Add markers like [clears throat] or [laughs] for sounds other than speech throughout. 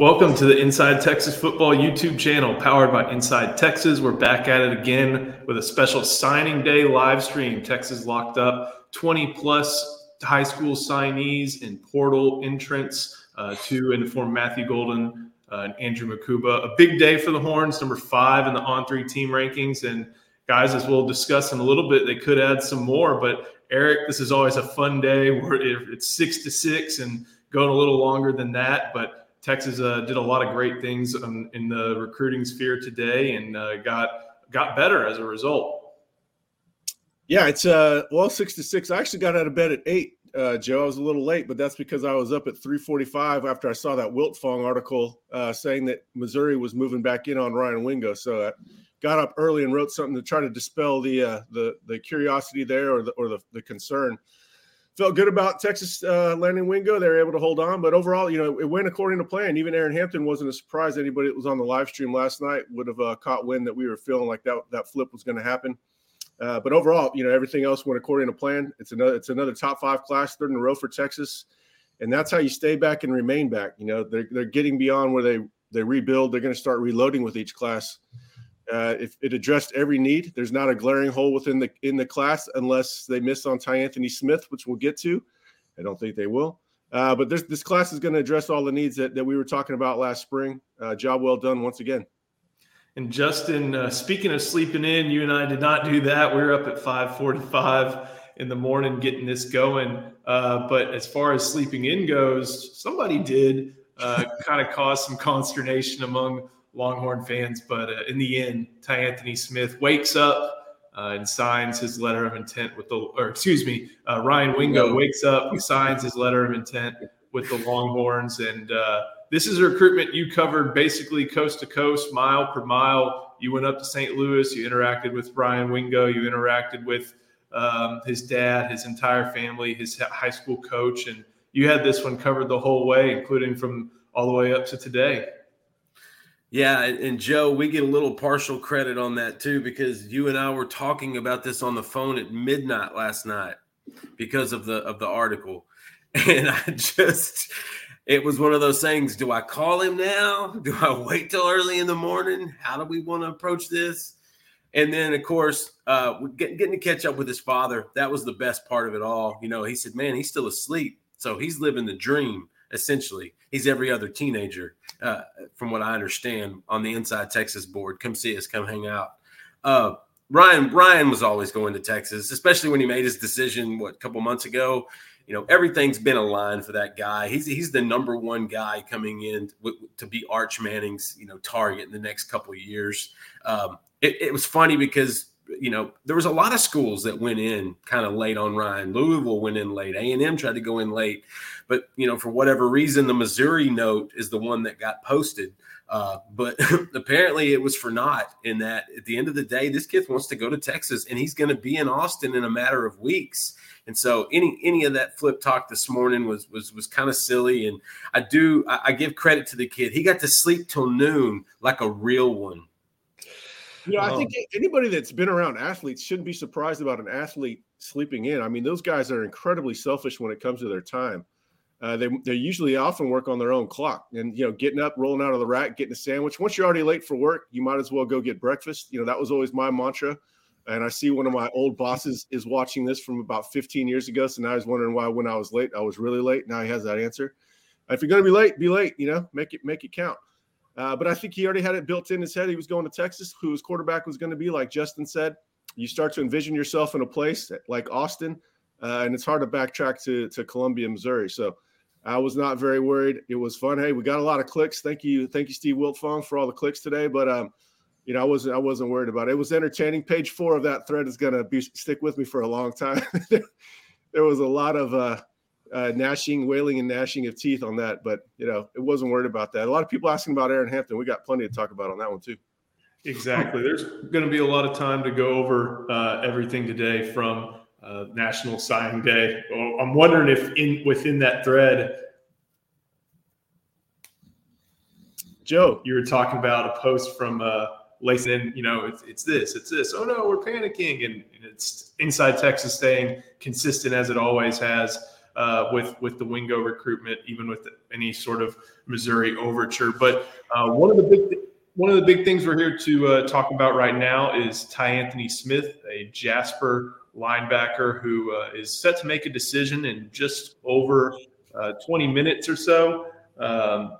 Welcome to the Inside Texas Football YouTube channel powered by Inside Texas. We're back at it again with a special signing day live stream. Texas locked up 20 plus high school signees and portal entrants uh, to inform Matthew Golden uh, and Andrew Mukuba. A big day for the Horns, number five in the on three team rankings. And guys, as we'll discuss in a little bit, they could add some more. But Eric, this is always a fun day where it's six to six and going a little longer than that. But Texas uh, did a lot of great things in the recruiting sphere today and uh, got got better as a result. Yeah, it's uh well six to six. I actually got out of bed at eight, uh, Joe. I was a little late, but that's because I was up at three forty-five after I saw that Wiltfong article uh, saying that Missouri was moving back in on Ryan Wingo. So I got up early and wrote something to try to dispel the uh, the the curiosity there or the or the, the concern felt good about Texas uh, landing Wingo. They were able to hold on, but overall, you know, it went according to plan. Even Aaron Hampton wasn't a surprise. Anybody that was on the live stream last night would have uh, caught wind that we were feeling like that that flip was going to happen. Uh, but overall, you know, everything else went according to plan. It's another it's another top five class, third in a row for Texas, and that's how you stay back and remain back. You know, they're they're getting beyond where they they rebuild. They're going to start reloading with each class. Uh, if it addressed every need, there's not a glaring hole within the in the class unless they miss on Tyanthony Smith, which we'll get to. I don't think they will. Uh, but this this class is going to address all the needs that, that we were talking about last spring. Uh, job well done once again. And Justin, uh, speaking of sleeping in, you and I did not do that. We were up at 5:45 in the morning getting this going. Uh, but as far as sleeping in goes, somebody did uh, [laughs] kind of cause some consternation among Longhorn fans. But uh, in the end, Tyanthony Smith wakes up uh, and signs his letter of intent with the, or excuse me, uh, Ryan Wingo wakes up, he signs his letter of intent with the Longhorns. And uh, this is a recruitment you covered basically coast to coast, mile per mile. You went up to St. Louis, you interacted with Ryan Wingo, you interacted with um, his dad, his entire family, his high school coach, and you had this one covered the whole way, including from all the way up to today. Yeah, and Joe, we get a little partial credit on that too because you and I were talking about this on the phone at midnight last night because of the of the article. [laughs] And I just it was one of those things, do I call him now? Do I wait till early in the morning? How do we want to approach this? And then, of course, uh, getting, getting to catch up with his father, that was the best part of it all. You know, he said, man, he's still asleep. So he's living the dream essentially. He's every other teenager, uh, from what I understand, on the Inside Texas board. Come see us, come hang out. Uh, Ryan Ryan was always going to Texas, especially when he made his decision what a couple months ago. You know, everything's been aligned for that guy. He's he's the number one guy coming in to be Arch Manning's you know target in the next couple years. Um, it, it was funny because you know, there was a lot of schools that went in kind of late on Ryan. Louisville went in late. A and M tried to go in late, but you know, for whatever reason, the Missouri note is the one that got posted. Uh, but [laughs] apparently, it was for naught. In that, at the end of the day, this kid wants to go to Texas, and he's going to be in Austin in a matter of weeks. And so, any any of that flip talk this morning was was was kind of silly. And I do I, I give credit to the kid. He got to sleep till noon like a real one you know, I think um, anybody that's been around athletes shouldn't be surprised about an athlete sleeping in. I mean, those guys are incredibly selfish when it comes to their time. Uh, they they usually often work on their own clock, and you know, getting up, rolling out of the rack, getting a sandwich. Once you're already late for work, you might as well go get breakfast. You know, that was always my mantra. And I see one of my old bosses is watching this from about 15 years ago, so now he's wondering why when I was late, I was really late. Now he has that answer. If you're going to be late, be late. You know, make it make it count. Uh, but I think he already had it built in his head. He was going to Texas, who his quarterback was going to be. Like Justin said, you start to envision yourself in a place like Austin, uh, and it's hard to backtrack to to Columbia, Missouri. So I was not very worried. It was fun. Hey, we got a lot of clicks. Thank you, thank you, Steve Wiltfong, for all the clicks today. But um, you know, I wasn't I wasn't worried about it. It was entertaining. Page four of that thread is gonna be stick with me for a long time. [laughs] there was a lot of uh, uh, gnashing, wailing, and gnashing of teeth on that. But you know, it wasn't worried about that. A lot of people asking about Aaron Hampton. We got plenty to talk about on that one too. Exactly. There's going to be a lot of time to go over uh, everything today from uh, National Signing Day. I'm wondering if in within that thread, Joe, you were talking about a post from uh, Lacey, you know, it's, it's this, it's this. Oh no, we're panicking, and, and it's inside Texas staying consistent as it always has. Uh, with with the Wingo recruitment, even with any sort of Missouri overture. But uh, one of the big th- one of the big things we're here to uh, talk about right now is Tyanthony Smith, a Jasper linebacker who uh, is set to make a decision in just over uh, 20 minutes or so. Um,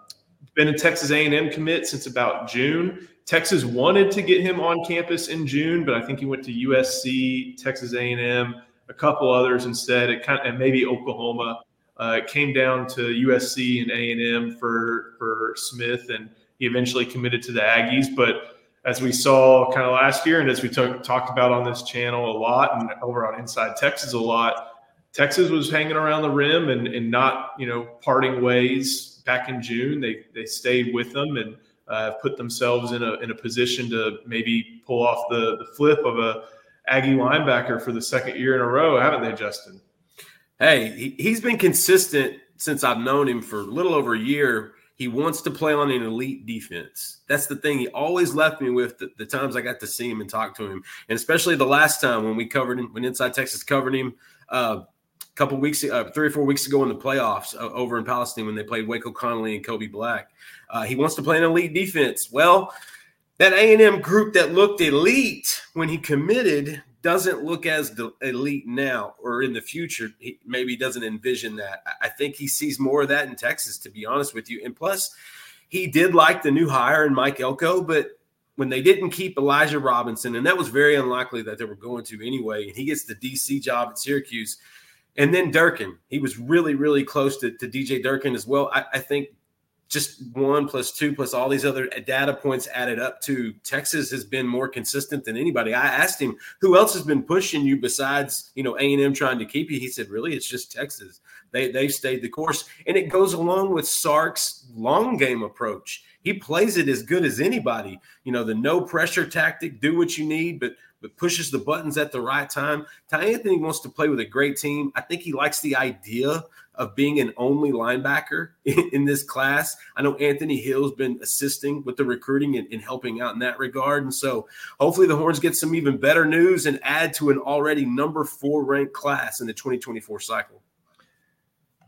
been a Texas A&M commit since about June. Texas wanted to get him on campus in June, but I think he went to USC, Texas A&M, a couple others instead. It kind of, and maybe Oklahoma. Uh, it came down to USC and A&M for for Smith, and he eventually committed to the Aggies. But as we saw kind of last year, and as we talked about on this channel a lot, and over on Inside Texas a lot, Texas was hanging around the rim and, and not you know parting ways back in June. They they stayed with them and uh, put themselves in a in a position to maybe pull off the the flip of a Aggie linebacker for the second year in a row, haven't they, Justin? Hey, he, he's been consistent since I've known him for a little over a year. He wants to play on an elite defense. That's the thing he always left me with the, the times I got to see him and talk to him. And especially the last time when we covered him, when Inside Texas covered him, uh, a couple weeks, uh, three or four weeks ago in the playoffs uh, over in Palestine when they played Waco Connally and Kobe Black. Uh, he wants to play an elite defense. Well, that A&M group that looked elite when he committed doesn't look as elite now or in the future. He maybe doesn't envision that. I think he sees more of that in Texas, to be honest with you. And plus, he did like the new hire in Mike Elko, but when they didn't keep Elijah Robinson, and that was very unlikely that they were going to anyway, and he gets the DC job at Syracuse – and then Durkin, he was really, really close to, to DJ Durkin as well. I, I, think just one plus two plus all these other data points added up to Texas has been more consistent than anybody. I asked him who else has been pushing you besides you know A and M trying to keep you. He said, really, it's just Texas. They they've stayed the course, and it goes along with Sark's long game approach. He plays it as good as anybody. You know, the no pressure tactic, do what you need, but but pushes the buttons at the right time. Tyanthony wants to play with a great team. I think he likes the idea of being an only linebacker [laughs] in, in this class. I know Anthony Hill's been assisting with the recruiting and, and, helping out in that regard. And so hopefully the Horns get some even better news and add to an already number four ranked class in the 2024 cycle.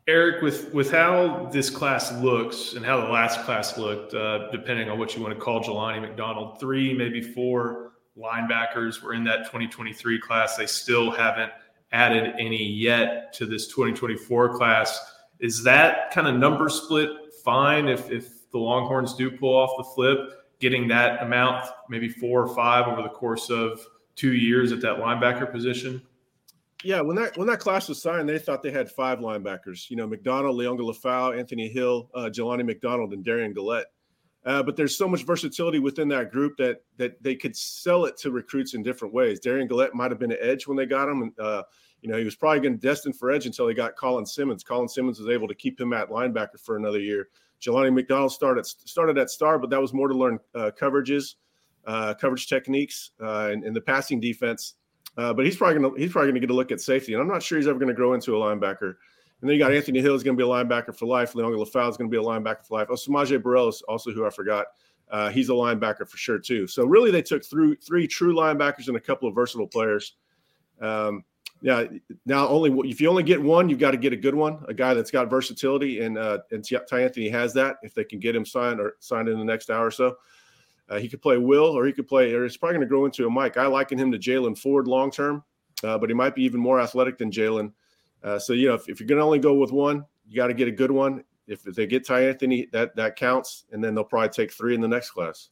Eric, with with how this class looks and how the last class looked, uh, depending on what you want to call Jelani McDonald, three, maybe four linebackers were in that 2023 class. They still haven't added any yet to this 2024 class. Is that kind of number split fine if, if the Longhorns do pull off the flip, getting that amount, maybe four or five over the course of two years at that linebacker position? Yeah, when that when that class was signed, they thought they had five linebackers. You know, McDonald, Liona Lefau, Anthony Hill, uh, Jelani McDonald, and Derion Gullette. Uh, but there's so much versatility within that group that that they could sell it to recruits in different ways. Derion Gullette might have been an edge when they got him, and uh, you know he was probably going to destined for edge until he got Colin Simmons. Colin Simmons was able to keep him at linebacker for another year. Jelani McDonald started started at star, but that was more to learn uh, coverages, uh, coverage techniques, uh, and, and, the passing defense. But he's probably gonna he's probably gonna get a look at safety, and I'm not sure he's ever going to grow into a linebacker. And then you got Anthony Hill is going to be a linebacker for life. Liona Lefau is going to be a linebacker for life. Oh, S'Maje Burrell is also who I forgot. Uh, he's a linebacker for sure too. So really, they took through three true linebackers and a couple of versatile players. Um, yeah, now only if you only get one, you've got to get a good one, a guy that's got versatility, and uh, and Tyanthony has that. If they can get him signed or signed in the next hour or so, uh, he could play Will or he could play, or he's probably going to grow into a Mike. I liken him to Jaylan Ford long term, uh, but he might be even more athletic than Jaylan. Uh, so you know, if, if you're going to only go with one, you got to get a good one. If, they get Tyanthony, that that counts, and then they'll probably take three in the next class.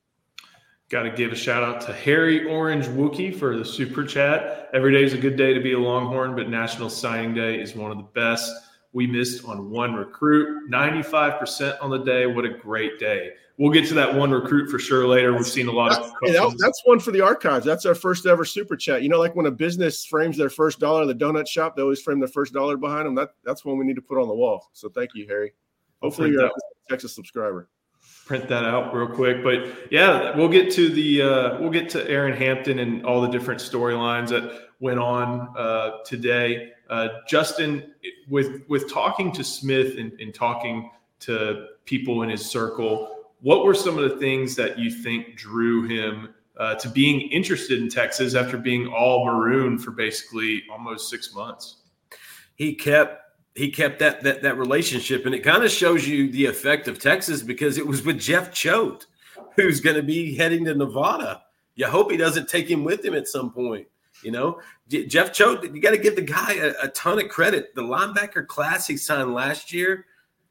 Got to give a shout out to Harry Orange Wookie for the super chat. Every day is a good day to be a Longhorn, but National Signing Day is one of the best. We missed on one recruit, 95% on the day. What a great day. We'll get to that one recruit for sure later. We've seen a lot of that, that's one for the archives. That's our first ever super chat. You know, like when a business frames their first dollar the donut shop, they always frame their first dollar behind them. That that's one we need to put on the wall. So thank you, Harry. Hopefully you're a Texas subscriber. Print that out real quick, but yeah, we'll get to the uh, we'll get to Aaron Hampton and all the different storylines that went on uh, today. Uh, Justin, with with talking to Smith and, and talking to people in his circle, what were some of the things that you think drew him uh, to being interested in Texas after being all maroon for basically almost six months? He kept he kept that that that relationship, and it kind of shows you the effect of Texas because it was with Jeff Choate, who's going to be heading to Nevada. You hope he doesn't take him with him at some point. You know, Jeff Choate, you got to give the guy a, a, ton of credit. The linebacker class he signed last year,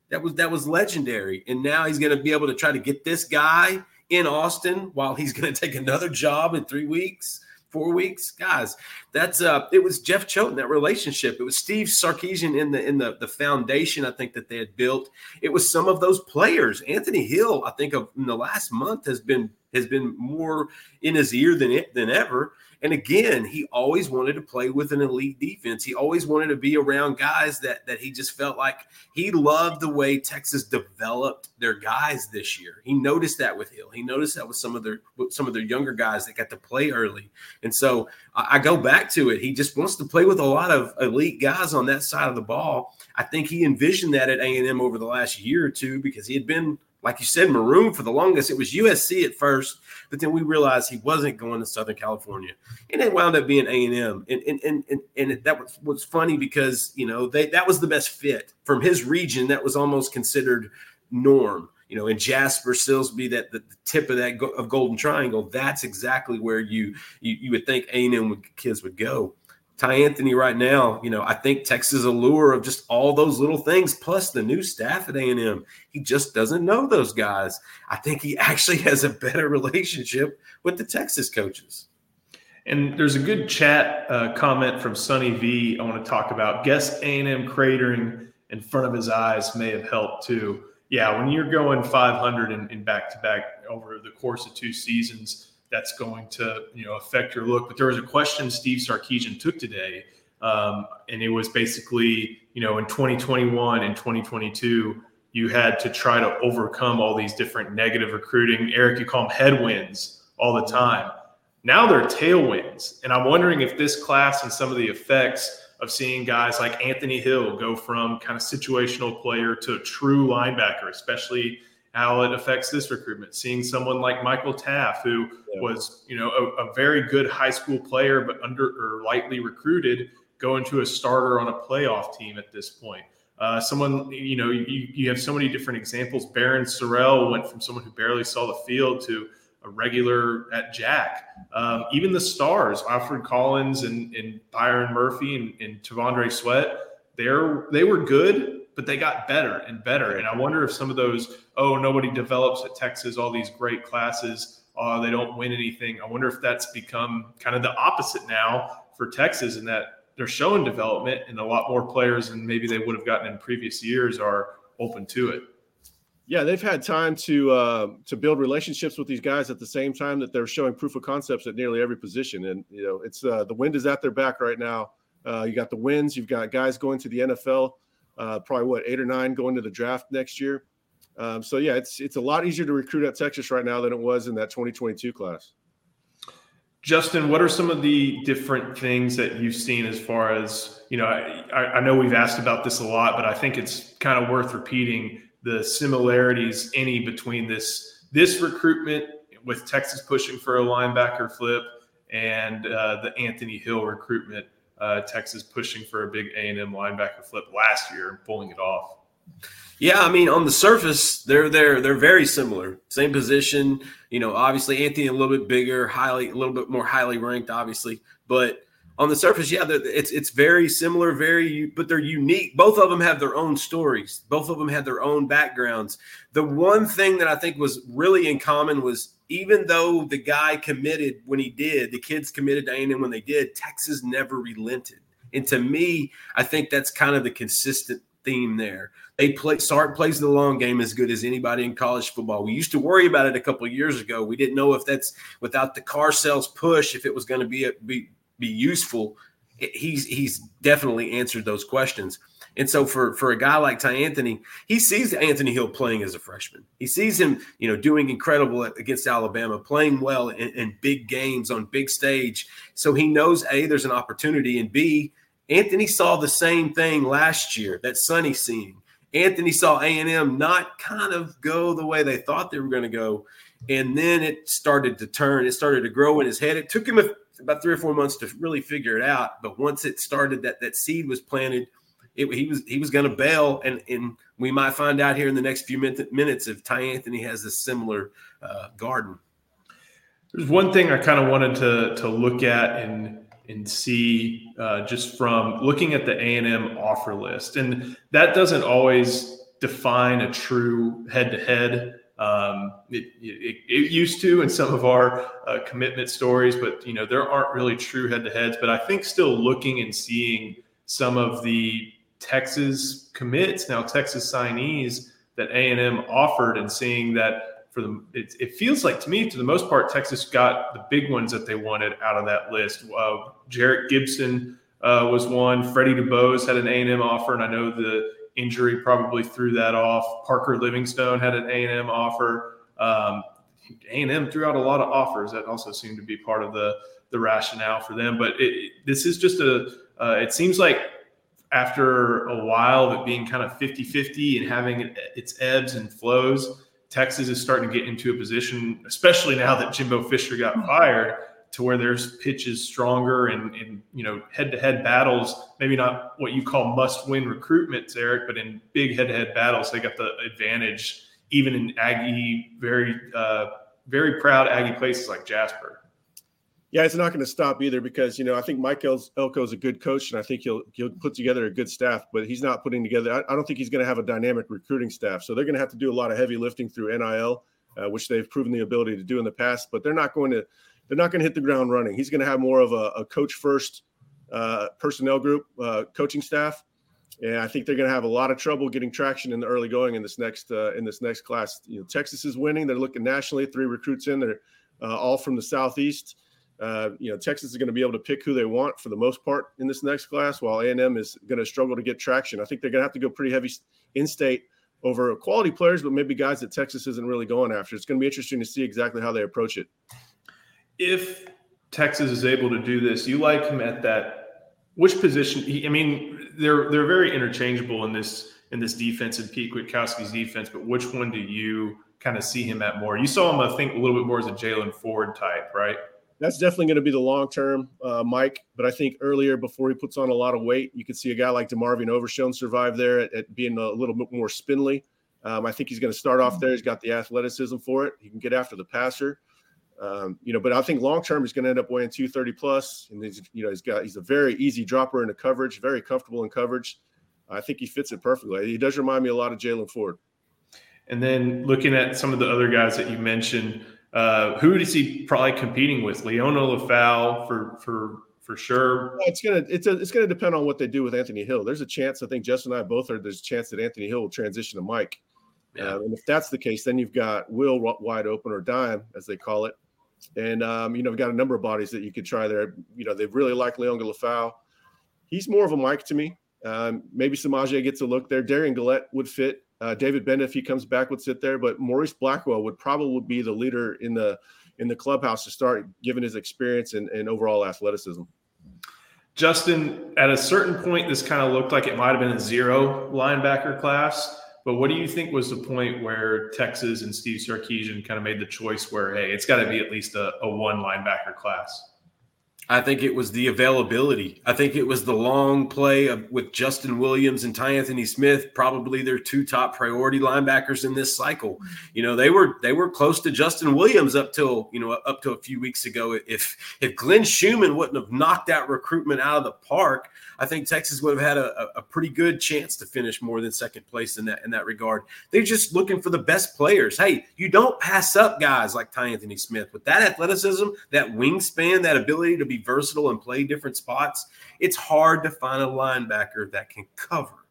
that was that was legendary, and now he's going to be able to try to get this guy in Austin while he's [laughs] going to take another job in three weeks four weeks, guys. That's uh, it was Jeff Choate that relationship. It was Steve Sarkisian in the in the the foundation. I think that they had built. It was some of those players. Anthony Hill, I think, of in the last month has been has been more in his ear than it than ever. And again, he always wanted to play with an elite defense. He always wanted to be around guys that that he just felt like he loved the way Texas developed their guys this year. He noticed that with Hill. He noticed that with some of their some of their younger guys that got to play early. And so I, I go back to it. He just wants to play with a lot of elite guys on that side of the ball. I think he envisioned that at A&M over the last year or two because he had been like you said, maroon for the longest. It was USC at first, but then we realized he wasn't going to Southern California, and it wound up being A and M. And and and and that was was funny because you know they that was the best fit from his region. That was almost considered norm. You know, in Jasper, Silsbee, that the, the tip of that of Golden Triangle, that's exactly where you you, you would think A and M kids would go. Tyanthony right now, you know, I think Texas allure of just all those little things, plus the new staff at A&M. He just doesn't know those guys. I think he [laughs] actually has a better relationship with the Texas coaches. And there's a good chat uh, comment from Sunny V. I want to talk about. Guess A&M cratering in front of his eyes may have helped too. Yeah, when you're going 500 in back to back over the course of two seasons, that's going to you know affect your look. But there was a question Steve Sarkisian took today, um, and it was basically you know in 2021 and 2022 you had to try to overcome all these different negative recruiting. Eric, you call them headwinds all the time. Now they're tailwinds, and I'm wondering if this class and some of the effects of seeing guys like Anthony Hill go from kind of situational player to a true linebacker, especially how it affects this recruitment. Seeing someone like Michael Taaffe, who yeah. was, you know, a, a, very good high school player, but under or lightly recruited, go into a starter on a playoff team at this point. Uh, someone, you know, you, you have so many different examples. Barryn Sorrell went from someone who barely saw the field to a regular at Jack. Um, even the stars, Alfred Collins and, and Byron Murphy and, and T'Vondre Sweat, they're they were good, but they got better and better. And I wonder if some of those, oh, nobody develops at Texas, all these great classes, uh, they don't win anything. I wonder if that's become kind of the opposite now for Texas, and that they're showing development, and a lot more players than maybe they would have gotten in previous years are open to it. Yeah, they've had time to uh, to build relationships with these guys at the same time that they're showing proof of concepts at nearly every position, and you know it's uh, the wind is at their back right now. Uh, you got the wins, you've got guys going to the NFL uh, probably what eight or nine going to the draft next year. Um, so yeah, it's it's a lot easier to recruit at Texas right now than it was in that 2022 class. Justin, what are some of the different things that you've seen as far as you know? I, I know we've asked about this a lot, but I think it's kind of worth repeating the similarities any between this this recruitment with Texas pushing for a linebacker flip and uh, the Anthony Hill recruitment uh, Texas pushing for a big A and M linebacker flip last year and pulling it off. Yeah, I mean, on the surface, they're they're they're very similar. Same position, you know. Obviously, Anthony a little bit bigger, highly a little bit more highly ranked, obviously. But on the surface, yeah, it's it's very similar, very, but they're unique. Both of them have their own stories. Both of them had their own backgrounds. The one thing that I think was really in common was even though the guy committed when he did, the kids committed to A&M when they did, Texas never relented. And to me, I think that's kind of the consistent theme there. They play Sark plays the long game as good as anybody in college football. We used to worry about it a couple years ago. We didn't know if that's without the car sales push, if it was going to be a, be be useful. He's he's definitely answered those questions. And so for for a guy like Tyanthony, he sees Anthony Hill playing as a freshman. He sees him, you know, doing incredible against Alabama, playing well in, in big games on big stage. So he knows a there's an opportunity, and b Anthony saw the same thing last year that Sonny's seeing. Anthony saw A and M not kind of go the way they thought they were going to go, and then it started to turn. It started to grow in his head. It took him a, about three or four months to really figure it out, but once it started, that that seed was planted it, he was he was going to bail, and and we might find out here in the next few minutes if Tyanthony has a similar uh, garden. There's one thing I kind of wanted to to look at and and see uh, just from looking at the A and M offer list, and that doesn't always define a true head to head. It, it, it, used to in some of our uh, commitment stories, but you know there aren't really true head to heads. But I think still looking and seeing some of the Texas commits now Texas signees that A and M offered, and seeing that for the it, it, feels like to me for the most part Texas got the big ones that they wanted out of that list. Uh, Jerrick Gibson uh, was one. Freddie DuBose had an A and M offer, and I know the injury probably threw that off. Parker Livingstone had an A and M offer. Um, a and M threw out a lot of offers that also seemed to be part of the the rationale for them. But it, this is just a. Uh, it seems like after a while of it being kind of 50-50 and having its ebbs and flows, Texas is starting to get into a position, especially now that Jimbo Fisher got fired, to where there's pitches stronger and, and you know head-to-head battles maybe not what you call must-win recruitments eric but in big head-to-head battles they got the advantage even in aggie very uh, very proud aggie places like jasper yeah, it's not going to stop either because you know I think Mike Elko is a good coach and I think he'll he'll put together a good staff, but he's not putting together. I, I don't think he's going to have a dynamic recruiting staff, so they're going to have to do a lot of heavy lifting through NIL, uh, which they've proven the ability to do in the past. But they're not going to they're not going to hit the ground running. He's going to have more of a, a coach first uh, personnel group, uh, coaching staff, and I think they're going to have a lot of trouble getting traction in the early going in this next uh, in this next class. You know, Texas is winning; they're looking nationally. Three recruits in, they're uh, all from the southeast. Uh, you know, Texas is going to be able to pick who they want for the most part in this next class, while A&M is going to struggle to get traction. I think they're going to have to go pretty heavy in-state over quality players, but maybe guys that Texas isn't really going after. It's going to be interesting to see exactly how they approach it if Texas is able to do this, you like him at that which position? He, I mean, they're they're very interchangeable in this in this defense and Pete Kwiatkowski's defense, but which one do you kind of see him at more? You saw him, I think, a little bit more as a Jaylan Ford type, right? That's definitely going to be the long term, uh, Mike. But I think earlier, before he puts on a lot of weight, you could see a guy like DeMarvin Overshown survive there at, at being a little bit more spindly. Um, I think he's going to start off there. He's got the athleticism for it. He can get after the passer. Um, you know, but I think long term he's going to end up weighing 230 plus, and he's you know he's got he's a very easy dropper into coverage, very comfortable in coverage. I think he fits it perfectly. He does remind me a lot of Jaylan Ford. And then looking at some of the other guys that you mentioned, uh, who is he probably competing with? Liona Lefau for for for sure. It's gonna it's a, it's gonna depend on what they do with Anthony Hill. There's a chance. I think Justin and I both heard there's a chance that Anthony Hill will transition to Mike. Yeah. Uh, and if that's the case, then you've got Will wide open or dime as they call it. And um, you know, we've got a number of bodies that you could try there. You know, they really like Leon Lefau. He's more of a Mike to me. Um, maybe S'Maje gets a look there. Derion Gullette would fit. Uh, David Gbenda, if he comes back, would sit there. But Morice Blackwell would probably be the leader in the in the clubhouse to start, given his experience and, and overall athleticism. Justin, at a certain point, this kind of looked like it might have been a zero linebacker class. But what do you think was the point where Texas and Steve Sarkisian kind of made the choice where, hey, it's got to be at least a, a one linebacker class? I think it was the availability. I think it was the long play of, with Justin Williams and Tyanthony Smith, probably their two top priority linebackers in this cycle. You know, they were they were close to Justin Williams up till you know up to a few weeks ago. If if Glenn Schumann wouldn't have knocked that recruitment out of the park, I think Texas would have had a, a pretty good chance to finish more than second place in that in that regard. They're just looking for the best players. Hey, you don't pass up guys like Tyanthony Smith with that athleticism, that wingspan, that ability to be versatile and play different spots. It's hard to find a linebacker that can cover.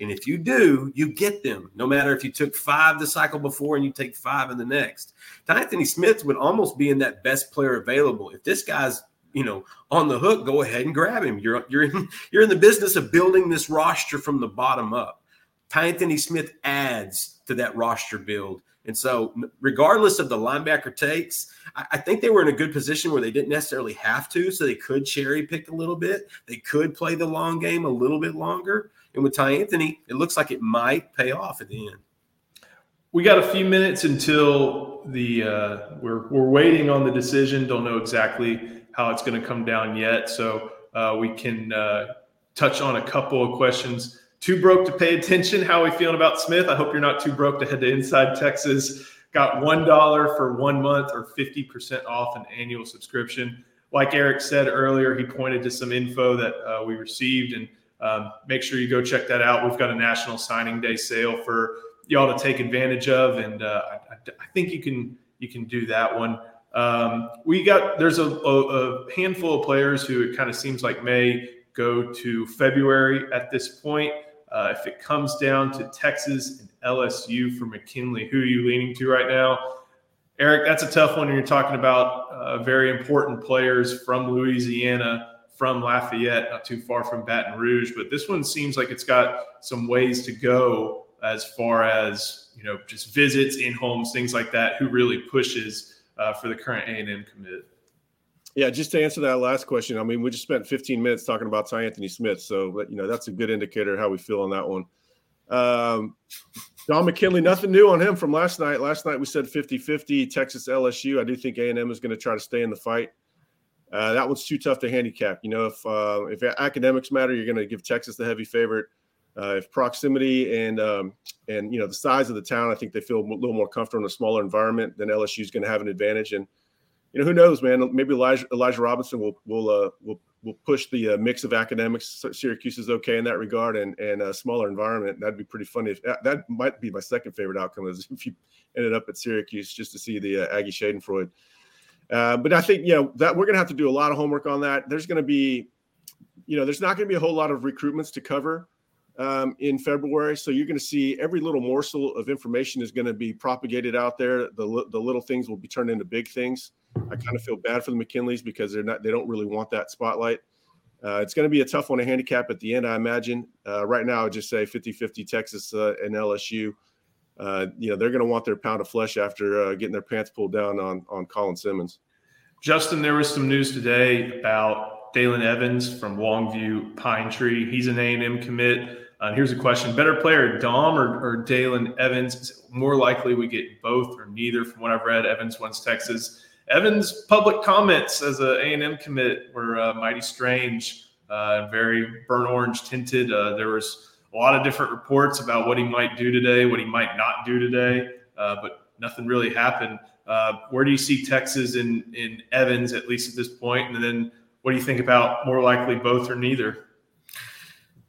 And if you do, you get them. No matter if you took five the cycle before and you take five in the next. Tyanthony Smith would almost be in that best player available. If this guy's you know on the hook, go ahead and grab him. You're you're in [laughs] you're in the business of building this roster from the bottom up. Tyanthony Smith adds to that roster build. And so, regardless of the linebacker takes, I, think they were in a good position where they didn't necessarily have to. So they could cherry pick a little bit. They could play the long game a little bit longer. And with Tyanthony, it looks like it might pay off at the end. We got a few minutes until the uh, we're we're waiting on the decision. Don't know exactly how it's going to come down yet. So uh, we can uh, touch on a couple of questions too broke to pay attention. How are we feeling about Smith? I hope you're not too broke to head to Inside Texas. Got $1 for one month or 50% off an annual subscription. Like Eric said earlier, he pointed to some info that uh, we received, and um, make sure you go check that out. We've got a national signing day sale for y'all to take advantage of, and uh, I, I, think you can you can do that one. Um, we got there's a, a, a handful of players who it kind of seems like may go to February at this point. Uh, if it comes down to Texas and LSU for McKinley, who are you leaning to right now? Eric, that's a tough one. You're talking about uh, very important players from Louisiana, from Lafayette, not too far from Baton Rouge. But this one seems like it's got some ways to go as far as you know, just visits, in homes, things like that. Who really pushes uh, for the current A and M commit? Yeah, just to answer that last question, I mean, we just spent 15 minutes talking about Tyanthony Smith, so you know that's a good indicator how we feel on that one. Um, Don McKinley, nothing new on him from last night. Last night we said 50-50 Texas LSU. I do think A&M is going to try to stay in the fight. Uh, that one's too tough to handicap. You know, if uh, if academics matter, you're going to give Texas the heavy favorite. Uh, if proximity and um, and you know the size of the town, I think they feel a little more comfortable in a smaller environment. Then LSU is going to have an advantage. And you know, who knows, man? Maybe Elijah, Elijah Robinson will will uh, will will push the uh, mix of academics. Syracuse is okay in that regard, and and a smaller environment. That'd be pretty funny. If that, might be my second favorite outcome is [laughs] if you ended up at Syracuse just to see the uh, Aggie Schadenfreude. Uh, but I think you know that we're going to have to do a lot of homework on that. There's going to be, you know, there's not going to be a whole lot of recruitments to cover um, in February. So you're going to see every little morsel of information is going to be propagated out there. The, the little things will be turned into big things. I kind of feel bad for the McKinleys because they're not they don't really want that spotlight. Uh, it's going to be a tough one to handicap at the end, I imagine. Uh, right now, I would just say 50-50 Texas uh, and LSU. Uh, you know, they're going to want their pound of flesh after uh, getting their pants pulled down on on Colin Simmons. Justin, there was some news today about Dalen Evans from Longview Pine Tree. He's an A&M commit. Uh, here's a question: Better player, Dom or, or Dalen Evans? More likely we get both or neither. From what I've read, Evans wants Texas. Evans' public comments as a A&M commit were uh, mighty strange, uh, very burnt orange tinted. Uh, there was a lot of different reports about what he might do today, what he might not do today, uh, but nothing really happened. Uh, where do you see Texas in in Evans at least at this point? And then what do you think about more likely both or neither?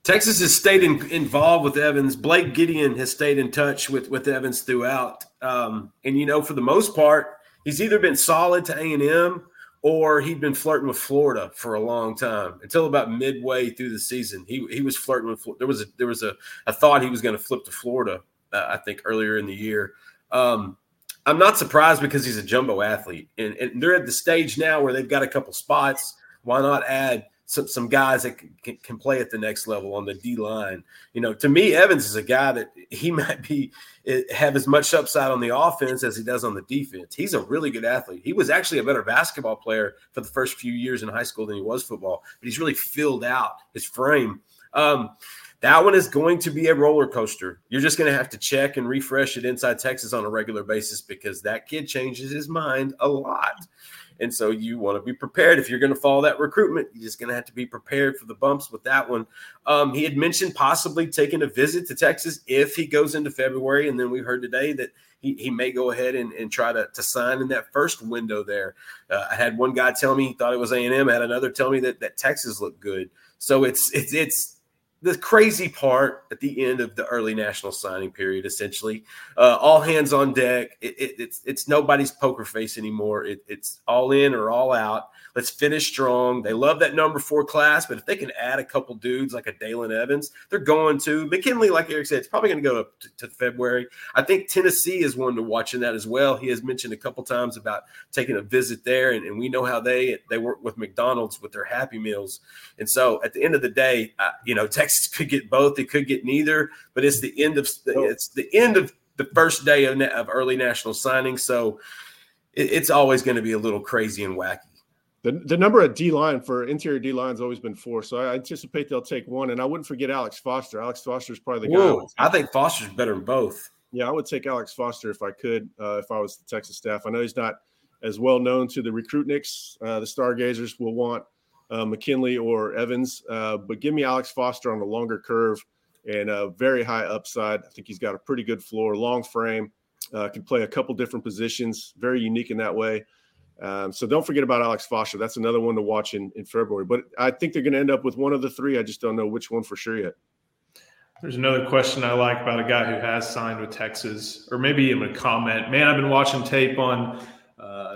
Texas has stayed in, involved with Evans. Blake Gideon has stayed in touch with with Evans throughout, um, and you know, for the most part, he's either been solid to A and M or he'd been flirting with Florida for a long time until about midway through the season. He he was flirting with. There was a there was a, a thought he was going to flip to Florida. Uh, I think earlier in the year. Um, I'm not surprised because he's a jumbo athlete, and, and they're at the stage now where they've got a couple spots. Why not add some, some guys that can, can, play at the next level on the D line. You know, to me, Evans is a guy that he [laughs] might be eh, have as much upside on the offense as he does on the defense. He's a really good athlete. He was actually a better basketball player for the first few years in high school than he was football, but he's really filled out his frame. Um, that one is going to be a roller coaster. You're just going to have to check and refresh it inside Texas on a regular basis because that kid changes his mind a lot. And so you want to be prepared. If you're going to follow that recruitment, you're just going to have to be prepared for the bumps with that one. Um, he had mentioned possibly taking a visit to Texas if he goes into February. And then we heard today that he, he may go ahead and, and try to, to sign in that first window there. Uh, I had one guy tell me he thought it was A&M. I had another tell me that, that Texas looked good. So it's, it's, it's, the crazy part at the end of the early national signing period, essentially, uh, all hands on deck. It, it, it's it's nobody's poker face anymore. It, it's all in or all out. Let's finish strong. They love that number four class, but if they can add a couple dudes like a Dalen Evans, they're going to. McKinley, like Eric said, it's probably going to go to, February. I think Tennessee is one to watch in that as well. He has mentioned a couple times about taking a visit there, and, and we know how they they work with McDonald's with their Happy Meals. And so at the end of the day, uh, you know, Texas could get both. It could get neither, but it's the end of it's the end of the first day of, of early national signing. So it, it's always going to be a little crazy and wacky. The, the number of D line for interior D line has always been four, so I anticipate they'll take one. And I wouldn't forget Alex Foster. Alex Foster is probably the Whoa, guy. I, I think Foster's better than both. Yeah, I would take Alex Foster if I could, uh, if I was the Texas staff. I know he's not as well known to the recruitniks. Uh, the Stargazers will want uh, McKinley or Evans, uh, but give me Alex Foster on the longer curve and a very high upside. I think he's got a pretty good floor, long frame, uh, can play a couple different positions, very unique in that way. Um, so don't forget about Alex Foster. That's another one to watch in, in February. But I think they're going to end up with one of the three. I just don't know which one for sure yet. There's another question I like about a guy who has signed with Texas, or maybe even a comment. Man, I've been watching tape on uh,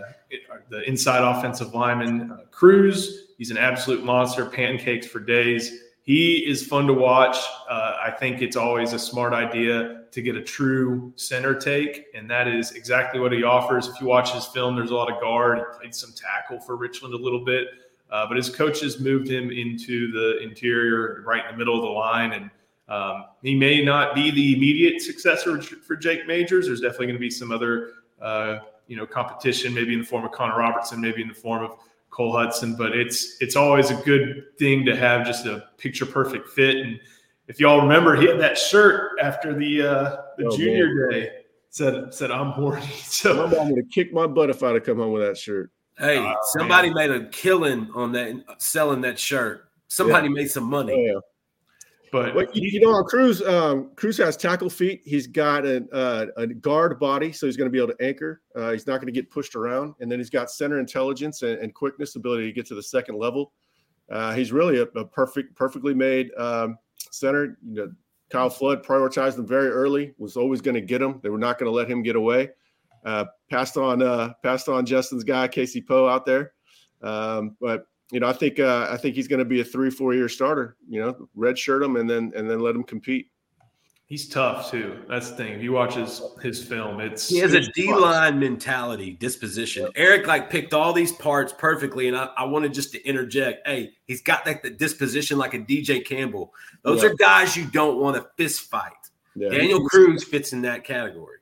the inside offensive lineman, uh, Cruz. He's an absolute monster, pancakes for days. He is fun to watch. Uh, I think it's always a smart idea to get a true center take, and that is exactly what he offers. If you watch his film, there's a lot of guard. He played some tackle for Richland a little bit, uh, but his coaches moved him into the interior, right in the middle of the line, and um, he may not be the immediate successor for Jake Majors. There's definitely going to be some other, uh, you know, competition, maybe in the form of Connor Robertson, maybe in the form of Cole Hudson. But it's it's always a good thing to have just a picture perfect fit. And if y'all remember, he had that shirt after the uh, the oh, junior man. day said said I'm horny. [laughs] So I'm going to kick my butt if I'd have come home with that shirt. Hey, uh, somebody man. made a killing on that selling that shirt. Somebody yeah. made some money. Oh, yeah. But well, you, you, know, Cruz um, Cruz has tackle feet. He's got a, uh, a guard body, so he's going to be able to anchor. Uh, he's not going to get pushed around, and then he's got center intelligence and, and quickness, ability to get to the second level. Uh, he's really a, a, perfect, perfectly made um, center. You know, Kyle Flood prioritized him very early. Was always going to get him. They were not going to let him get away. Uh, passed on, uh, passed on Justin's guy Casey Poe out there, um, but you know, I think uh, I think he's going to be a three four year starter. You know, redshirt him and then and then let him compete. He's tough too. That's the thing. If you watch his his film, it's he has a D line mentality, disposition. Yep. Eric like picked all these parts perfectly, and I, I wanted just to interject. Hey, he's got that the disposition like a DJ Campbell. Those yep. are guys you don't want to fist fight. Yeah, Daniel Cruz fits in that category.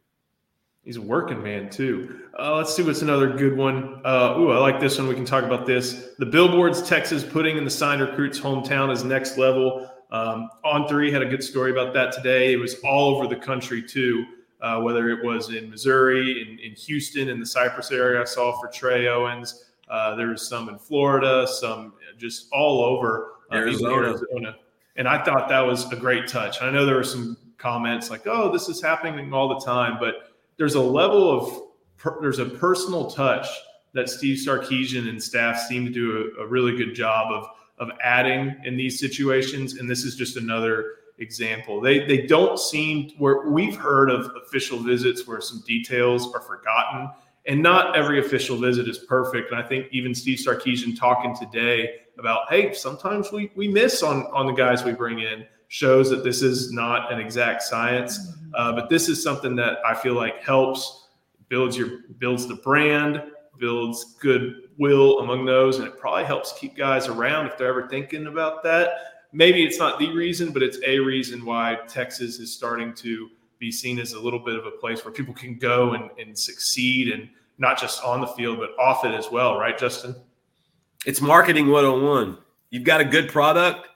He's a working man too. Uh, let's see what's another good one. Uh, ooh, I like this one. We can talk about this. The billboards Texas putting in the signed recruits hometown is next level. Um, on three had a good story about that today. It was all over the country too. Uh, whether it was in Missouri, in, in, Houston, in the Cypress area, I saw for Trey Owens. Uh, there was some in Florida, some just all over uh, Arizona. Arizona. And I thought that was a great touch. I know there were some comments like, "Oh, this is happening all the time," but there's a level of per, there's a personal touch that Steve Sarkisian and staff seem to do a, a, really good job of of adding in these situations. And this is just another example. They they don't seem where we've heard of official visits where some details are forgotten. And not every official visit is perfect. And I think even Steve Sarkisian talking today about, hey, sometimes we we miss on on the guys we bring in shows that this is not an exact science, mm-hmm. uh, but this is something that I feel like helps builds your builds the brand, builds goodwill among those, and it probably helps keep guys around if they're ever thinking about that. Maybe it's not the reason, but it's a reason why Texas is starting to be seen as a little bit of a place where people can go and, and succeed and not just on the field, but off it as well, right, Justin? It's marketing 101. You've got a good product,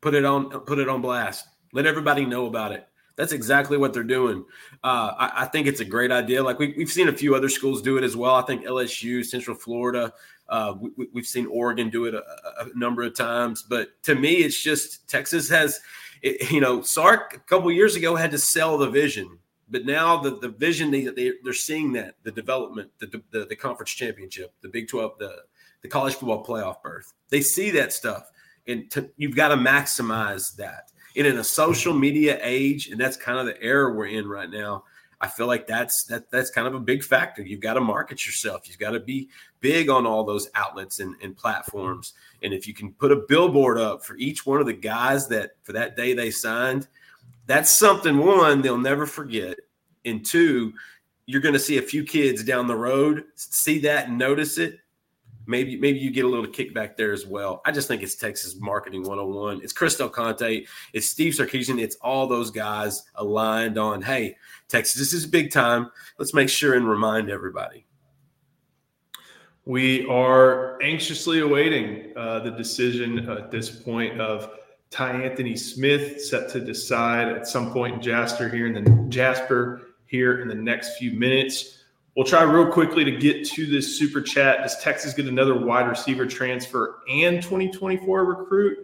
put it on put it on blast. Let everybody know about it. That's exactly what they're doing. Uh, I, I, think it's a great idea. Like we, have seen a few other schools do it as well. I think LSU, Central Florida, uh, we, have seen Oregon do it a, a, number of times. But to me, it's just Texas has, it, you know, Sark a couple years ago had to sell the vision, but now the the vision they, they are seeing that the development, the, the the conference championship, the Big Twelve, the the college football playoff berth. They see that stuff and to, you've got to maximize that. And in a social media age, and that's kind of the era we're in right now. I feel like that's that that's kind of a big factor. You've got to market yourself. You've got to be big on all those outlets and, and platforms. And if you can put a billboard up for each one of the guys that for that day they signed, that's something one they'll never forget. And two, you're going to see a few kids down the road see that and notice it maybe maybe you get a little kickback there as well. I just think it's Texas marketing 101. It's Chris Del Conte, it's Steve Sarkisian, it's all those guys aligned on, hey, Texas, this is big time. Let's make sure and remind everybody. We are anxiously awaiting uh, the decision at this point of Tyanthony Smith set to decide at some point in Jasper here and then Jasper here in the next few minutes. We'll try real quickly to get to this super chat. Does Texas get another wide receiver transfer and 2024 recruit?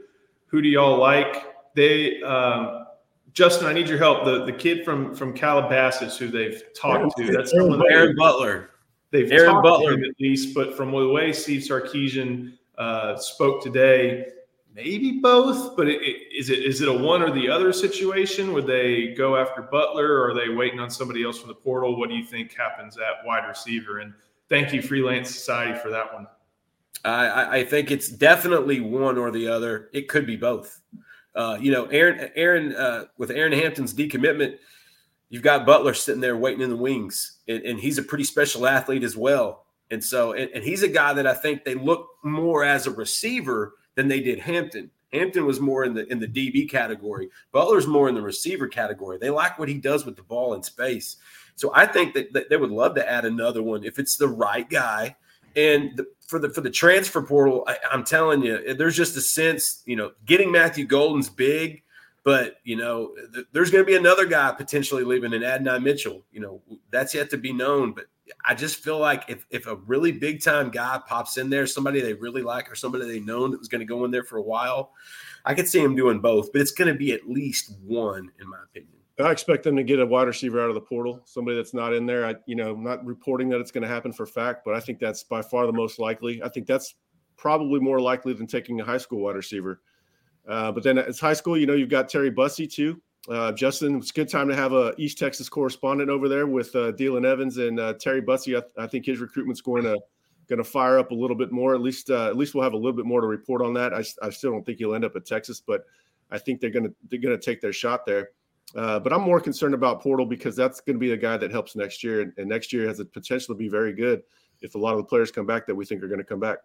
Who do y'all like? They um, Justin, I need your help. The the kid from from Calabasas who they've talked to, that's Aaron, Aaron Butler. They've Aaron Butler at least, but from the way Steve Sarkisian uh, spoke today, maybe both. But it, it, is it is it a one or the other situation? Would they go after Butler, or are they waiting on somebody else from the portal? What do you think happens at wide receiver? And thank you, Freelance Society, for that one. I, I think it's definitely one or the other. It could be both. Uh, you know, Aaron, Aaron, uh, with Aaron Hampton's decommitment, you've got Butler sitting there waiting in the wings, and, and he's a pretty special athlete as well. And so, and, and, he's a guy that I think they look more as a receiver than they did Hampton. Hampton was more in the in the DB category. Butler's more in the receiver category. They like what he does with the ball in space. So I think that, that they would love to add another one if it's the right guy. And the, for the for the transfer portal, I, I'm telling you, there's just a sense, you know, getting Matthew Golden's big, but you know, th- there's going to be another guy potentially leaving, and Adonai Mitchell. You know, that's yet to be known, but I just feel like if if a really big time guy pops in there, somebody they really like or somebody they known that was going to go in there for a while, I could see him doing both, but it's going to be at least one, in my opinion. I expect them to get a wide receiver out of the portal, somebody that's not in there. I, you know, I'm not reporting that it's going to happen for fact, but I think that's by far the most likely. I think that's probably more likely than taking a high school wide receiver. Uh, but then it's high school, you know, you've got Terry Bussey too. Uh, Justin, it's a good time to have a East Texas correspondent over there with uh, Dealyn Evans and uh, Terry Bussey. I, I, think his recruitment's going to going to fire up a little bit more. At least, uh, at least we'll have a little bit more to report on that. I, I still don't think he'll end up at Texas, but I think they're going to they're going to take their shot there. Uh, but I'm more concerned about Portal because that's going to be the guy that helps next year, and, and next year has the potential to be very good if a lot of the players come back that we think are going to come back.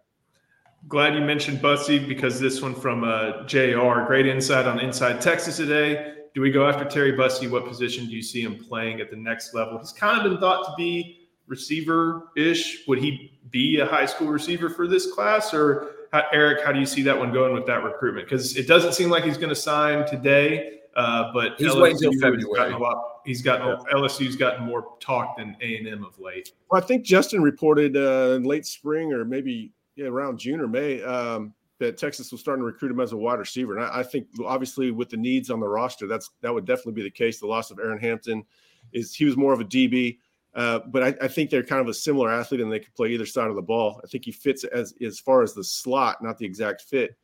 Glad you mentioned Bussey because this one from uh, JR, great insight on Inside Texas today. Do we go after Terry Bussey? What position do you see him playing at the next level? He's kind of been thought to be receiver ish. Would he be a high school receiver for this class? Or, how, Eric, how do you see that one going with that recruitment? Because it doesn't seem like he's going to sign today. Uh, but he's LSU waiting until February. Got lot, he's gotten yeah. LSU's gotten more talk than A and M of late. Well, I think Justin reported uh, in late spring or maybe yeah, around June or May um, that Texas was starting to recruit him as a wide receiver. And I, I, think obviously with the needs on the roster, that's that would definitely be the case. The loss of Aaron Hampton is he was more of a DB. Uh, but I, I, think they're kind of a similar athlete and they can play either side of the ball. I think he fits as as far as the slot, not the exact fit.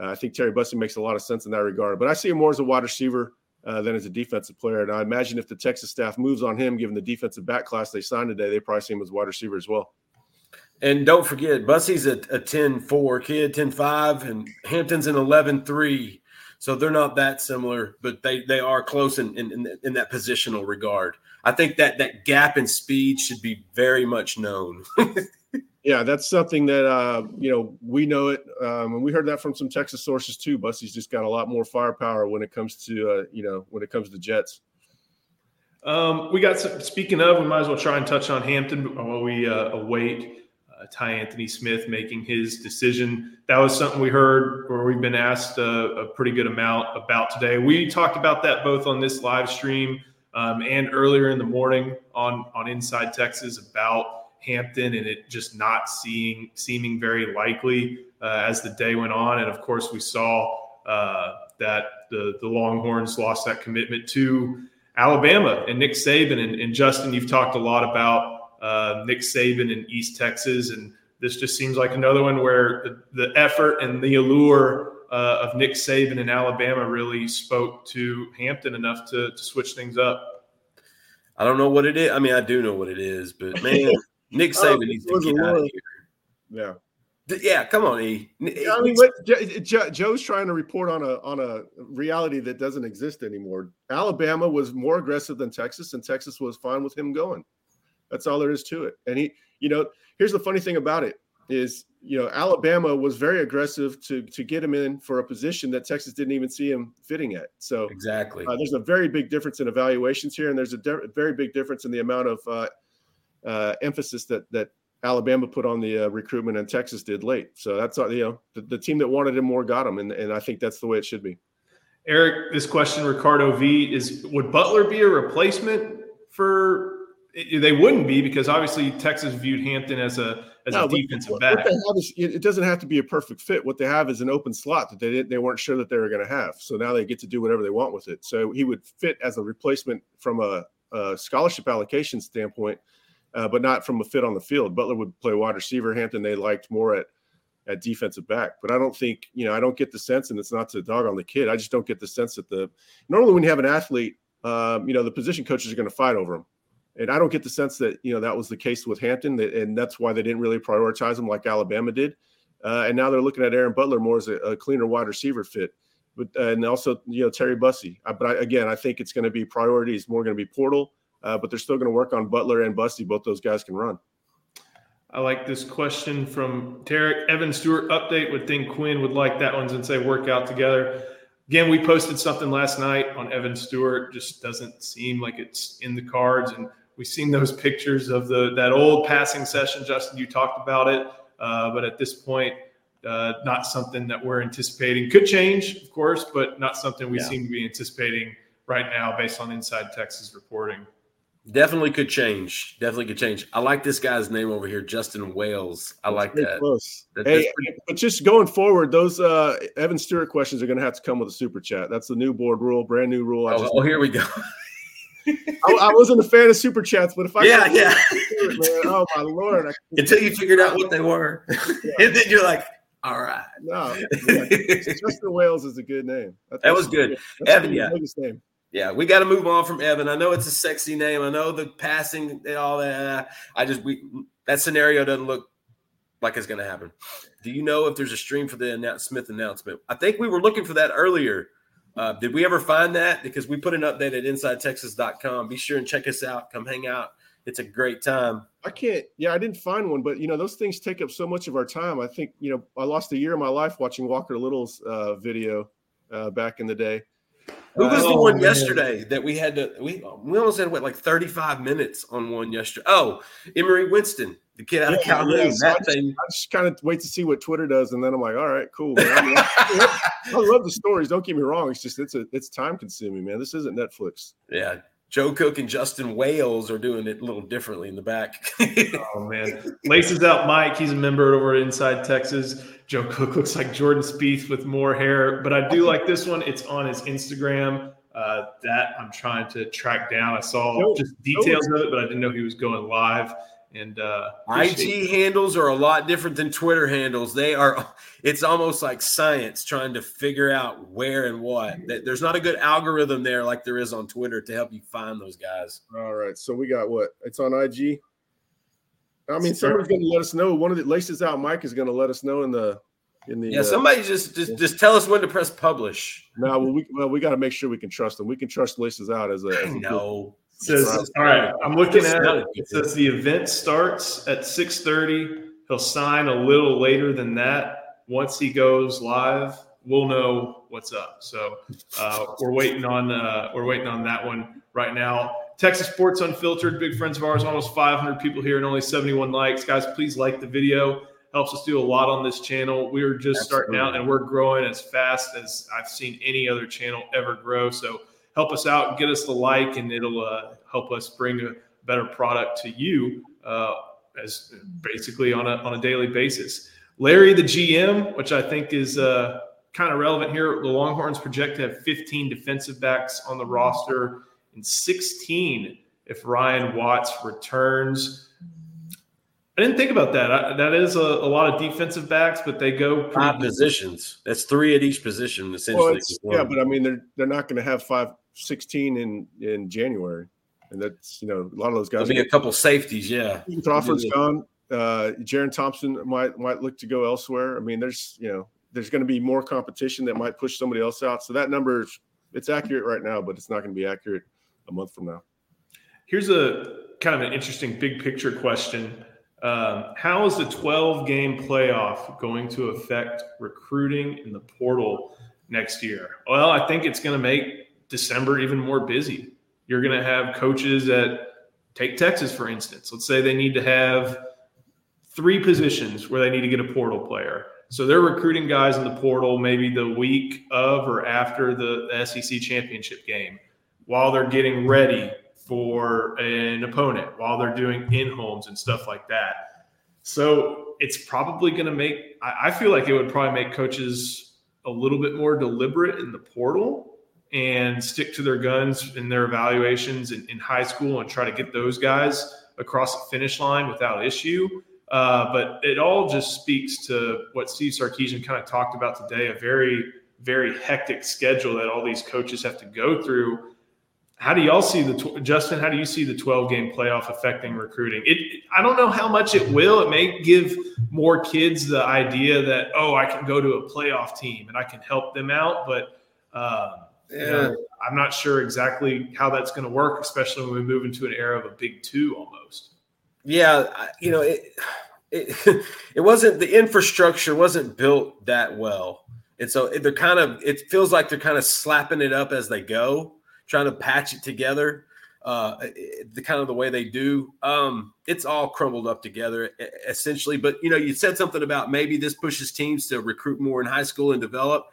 Uh, I think Terry Bussey makes a lot of sense in that regard. But I see him more as a wide receiver uh, than as a defensive player. And I imagine if the Texas staff moves on him, given the defensive back class they signed today, they probably see him as wide receiver as well. And don't forget, Bussey's a, a 10-4 kid, 10-5, and Hampton's an 11-3. So they're not that similar, but they they are close in, in, in that positional regard. I think that that gap in speed should be very much known. [laughs] Yeah, that's something that uh, you know we know it, um, and we heard that from some Texas sources too. Bussey's just got a lot more firepower when it comes to uh, you know when it comes to Jets. Um, we got some, speaking of, we might as well try and touch on Hampton while we uh, await uh, Tyanthony Smith making his decision. That was something we heard, or we've been asked a, uh, a pretty good amount about today. We talked about that both on this live stream um, and earlier in the morning on on Inside Texas about Hampton and it just not seeing seeming very likely uh, as the day went on. And of course, we saw uh, that the the Longhorns lost that commitment to Alabama and Nick Saban. And, and Justin, you've talked a lot about uh, Nick Saban in East Texas, and this just seems like another one where the, the effort and the allure. Uh, of Nick Saban in Alabama really spoke to Hampton enough to, to switch things up. I don't know what it is. I mean, I do know what it is, but man, [laughs] Nick oh, Saban oh, needs to get out of here. Yeah. Yeah, come on, E. I mean, what, Joe's trying to report on a on a reality that doesn't exist anymore. Alabama was more aggressive than Texas, and Texas was fine with him going. That's all there is to it. And he, you know, here's the funny thing about it is, you know, Alabama was very aggressive to to get him in for a position that Texas didn't even see him fitting at. So exactly, uh, there's a very big difference in evaluations here, and there's a de- very big difference in the amount of uh, uh, emphasis that that Alabama put on the uh, recruitment and Texas did late. So that's uh, you know the, the, team that wanted him more got him, and, and I think that's the way it should be. Eric, this question, Ricardo V, is would Butler be a replacement for it, they wouldn't be because obviously Texas viewed Hampton as a as no, a defensive what, back. What is, it doesn't have to be a perfect fit. What they have is an open slot that they didn't, they weren't sure that they were going to have. So now they get to do whatever they want with it. So he would fit as a replacement from a, a scholarship allocation standpoint, uh, but not from a fit on the field. Butler would play wide receiver. Hampton they liked more at at defensive back. But I don't think you know I don't get the sense, and it's not to dog on the kid. I just don't get the sense that the normally when you have an athlete, um, you know the position coaches are going to fight over him. And I don't get the sense that you know that was the case with Hampton, and that's why they didn't really prioritize him like Alabama did. Uh, and now they're looking at Aaron Butler more as a, a cleaner wide receiver fit, but uh, and also you know Terry Bussey. Uh, but I, again, I think it's going to be priorities more going to be Portal, uh, but they're still going to work on Butler and Bussey. Both those guys can run. I like this question from Tarek. Evan Stewart update would think Quinn would like that one and say work out together. Again, we posted something last night on Evan Stewart. Just doesn't seem like it's in the cards, and We've seen those pictures of the that old passing session, Justin. You talked about it, uh, but at this point, uh, not something that we're anticipating. Could change, of course, but not something we yeah. seem to be anticipating right now, based on Inside Texas reporting. Definitely could change. Definitely could change. I like this guy's name over here, Justin Wales. I like that. Close. That, hey, pretty- but just going forward, those uh, Evan Stewart questions are going to have to come with a super chat. That's the new board rule, brand new rule. Oh, just- oh here we go. I, I, wasn't a fan of super chats, but if I yeah yeah, [laughs] it, man, oh my lord! [laughs] Until you figured out what they were, yeah. [laughs] and then you're like, all right. No, yeah. Justin Wales is a good name. That was good, Evan. Yeah, name. Yeah, we got to move on from Evan. I know it's a sexy name. I know the passing and all that. I just we that scenario doesn't look like it's going to happen. Do you know if there's a stream for the Smith announcement? I think we were looking for that earlier uh, did we ever find that? Because we put an update at InsideTexas.com. Be sure and check us out. Come hang out. It's a great time. I can't. Yeah, I didn't find one, but you know those things take up so much of our time. I think you know I lost a year of my life watching Walker Little's uh, video uh, back in the day. Who was uh, the one man. yesterday that we had to? We we almost had what like thirty five minutes on one yesterday. Oh, Emory Winston the kid out yeah, of Calhoun. Yeah, so that I thing. Just, I just kind of wait to see what Twitter does, and then I'm like, all right, cool. I, I love the stories. Don't get me wrong. It's just it's a it's time consuming, man. This isn't Netflix. Yeah. Joe Cook and Justin Wales are doing it a little differently in the back. oh man, laces out Mike. He's a member over at Inside Texas. Joe Cook looks like Jordan Spieth with more hair, but I do like this one. It's on his Instagram. Uh, that I'm trying to track down. I saw just details of it, but I didn't know he was going live. And uh, IG handles are a lot different than Twitter handles. They are, [laughs] it's almost like science trying to figure out where and what. There's not a good algorithm there like there is on Twitter to help you find those guys. All right. So we got what? It's on IG. I mean, somebody's going to let us know. One of the laces out Mike is going to let us know in the in the yeah. Uh, somebody just just just tell us when to press publish. No, well, we well we got to make sure we can trust them. We can trust laces out as a, as a no. Says, all right, I'm looking at it. It says the event starts at 6:30. He'll sign a little later than that. Once he goes live, we'll know what's up. So uh, we're waiting on uh, we're waiting on that one right now. Texas Sports Unfiltered, big friends of ours, almost 500 people here and only 71 likes. Guys, please like the video. Helps us do a lot on this channel. We are just Absolutely. starting out and we're growing as fast as I've seen any other channel ever grow. So help us out and get us the like, and it'll uh, help us bring a better product to you uh, as basically on a, on a daily basis. Larry, the GM, which I think is uh, kind of relevant here, the Longhorns project to have 15 defensive backs on the roster and 16 if Ryan Watts returns. I didn't think about that. I, that is a, a, lot of defensive backs, but they go five positions. That's three at each position, essentially. Well, yeah, but I mean, they're they're not going to have five 16 in in January, and that's you know a lot of those guys. There'll be a couple safeties, yeah. Crawford's gone. Uh, Jerrin Thompson might might look to go elsewhere. I mean, there's you know there's going to be more competition that might push somebody else out. So that number it's accurate right now, but it's not going to be accurate a month from now. Here's a kind of an interesting big picture question. Um, how is the 12 game playoff going to affect recruiting in the portal next year? Well, I think it's going to make December even more busy. You're going to have coaches that take Texas, for instance. Let's say they need to have three positions where they need to get a portal player. So they're recruiting guys in the portal maybe the week of or after the, SEC championship game while they're getting ready for an opponent while they're doing in homes and stuff like that. So it's probably going to make, I feel like it would probably make coaches a little bit more deliberate in the portal and stick to their guns in their evaluations in, in high school and try to get those guys across the finish line without issue. Uh, but it all just speaks to what Steve Sarkisian kind of talked about today a very, very hectic schedule that all these coaches have to go through how do y'all see the Justin? How do you see the 12 game playoff affecting recruiting? It, I don't know how much it will. It may give more kids the idea that oh, I can go to a playoff team and I can help them out, but uh, yeah. You know, I'm not sure exactly how that's going to work, especially when we move into an era of a big two almost. Yeah, you know it. It, [laughs] it wasn't the infrastructure wasn't built that well, and so they're kind of. It feels like they're kind of slapping it up as they go trying to patch it together uh, the kind of the way they do. Um, it's all crumbled up together essentially. But you know, you said something about maybe this pushes teams to recruit more in high school and develop.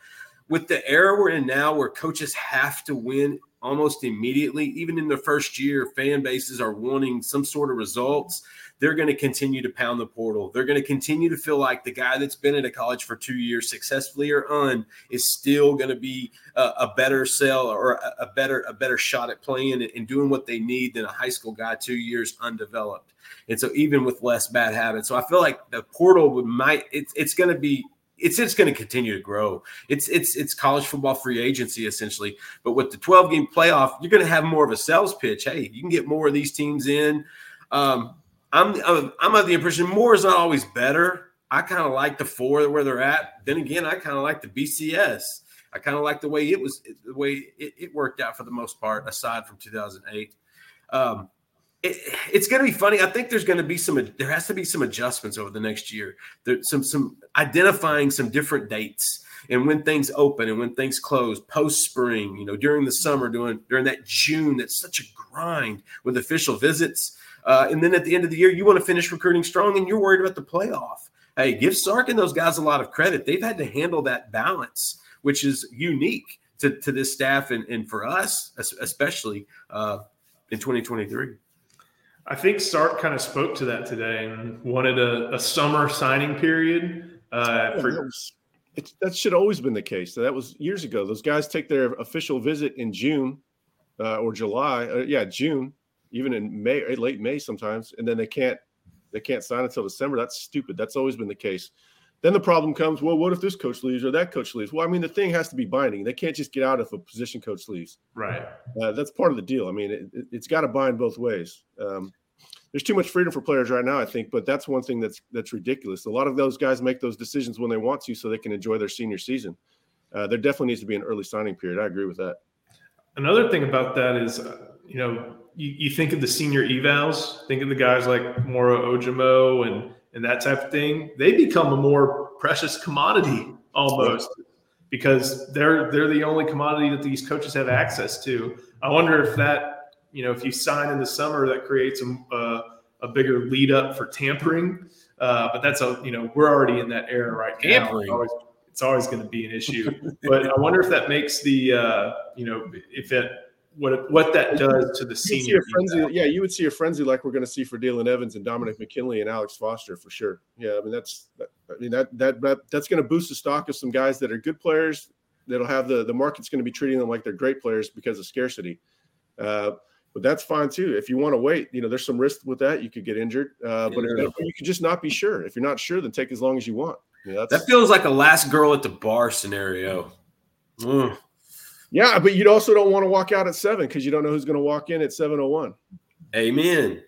With the era we're in now, where coaches have to win almost immediately, even in the first year, fan bases are wanting some sort of results they're going to continue to pound the portal. They're going to continue to feel like the guy that's been at a college for two years, successfully or un, is still going to be a, a better sell or a, a, better a better shot at playing and doing what they need than a high school guy two years undeveloped. And so even with less bad habits, so I feel like the portal would might it's it's going to be it's just going to continue to grow. It's it's it's college football free agency essentially. But with the 12 game playoff, you're going to have more of a sales pitch. Hey, you can get more of these teams in. Um, I'm I'm of the impression more is not always better. I kind of like the four where they're at. Then again, I kind of like the BCS. I kind of like the way it was, the way it, it, worked out for the most part, aside from 2008. Um, it, it's going to be funny. I think there's going to be some. There has to be some adjustments over the next year. There's some some identifying some different dates and when things open and when things close post spring. You know, during the summer, during during that June, that's such a grind with official visits uh, and then at the end of the year, you want to finish recruiting strong and you're worried about the playoff. Hey, give Sark and those guys a lot of credit. They've had to handle that balance, which is unique to, to this staff and, and for us, especially uh, in 2023. I think Sark kind of spoke to that today and wanted a, a summer signing period. Uh, for- that, was, that should always been the case. That was years ago. Those guys take their official visit in June uh, or July. Uh, yeah, June even in May, eh, late May sometimes, and then they can't they can't sign until December. That's stupid. That's always been the case. Then the problem comes, well, what if this coach leaves or that coach leaves? Well, I mean, the thing has to be binding. They can't just get out if a position coach leaves. Right. Uh, that's part of the deal. I mean, it, has got to bind both ways. Um, there's too much freedom for players right now, I think, but that's one thing that's that's ridiculous. A lot of those guys make those decisions when they want to, so they can enjoy their senior season. Uh, there definitely needs to be an early signing period. I agree with that. Another thing about that is, uh, you know, you, you think of the senior evals, think of the guys like Moro Ojomo and and that type of thing. They become a more precious commodity almost because they're they're the only commodity that these coaches have access to. I wonder if that you know if you sign in the summer that creates a uh, a bigger lead up for tampering. Uh, but that's a you know we're already in that era right now. Tampering. It's always, always going to be an issue. but I wonder if that makes the uh, you know if it what what that does to the senior. Frenzy, yeah, you would see a frenzy like we're going to see for Dylan Evans and Dominic McKinley and Alex Foster for sure. Yeah, I mean that's that, I mean that that, that that's going to boost the stock of some guys that are good players. That'll have the the market's going to be treating them like they're great players because of scarcity. Uh, but that's fine too. If you want to wait, you know, there's some risk with that. You could get injured, uh, but yeah. if, you could just not be sure. If you're not sure, then take as long as you want. Yeah, that feels like a last girl at the bar scenario. Mm. Yeah, but you also don't want to walk out at seven because you don't know who's going to walk in at seven oh one. Amen.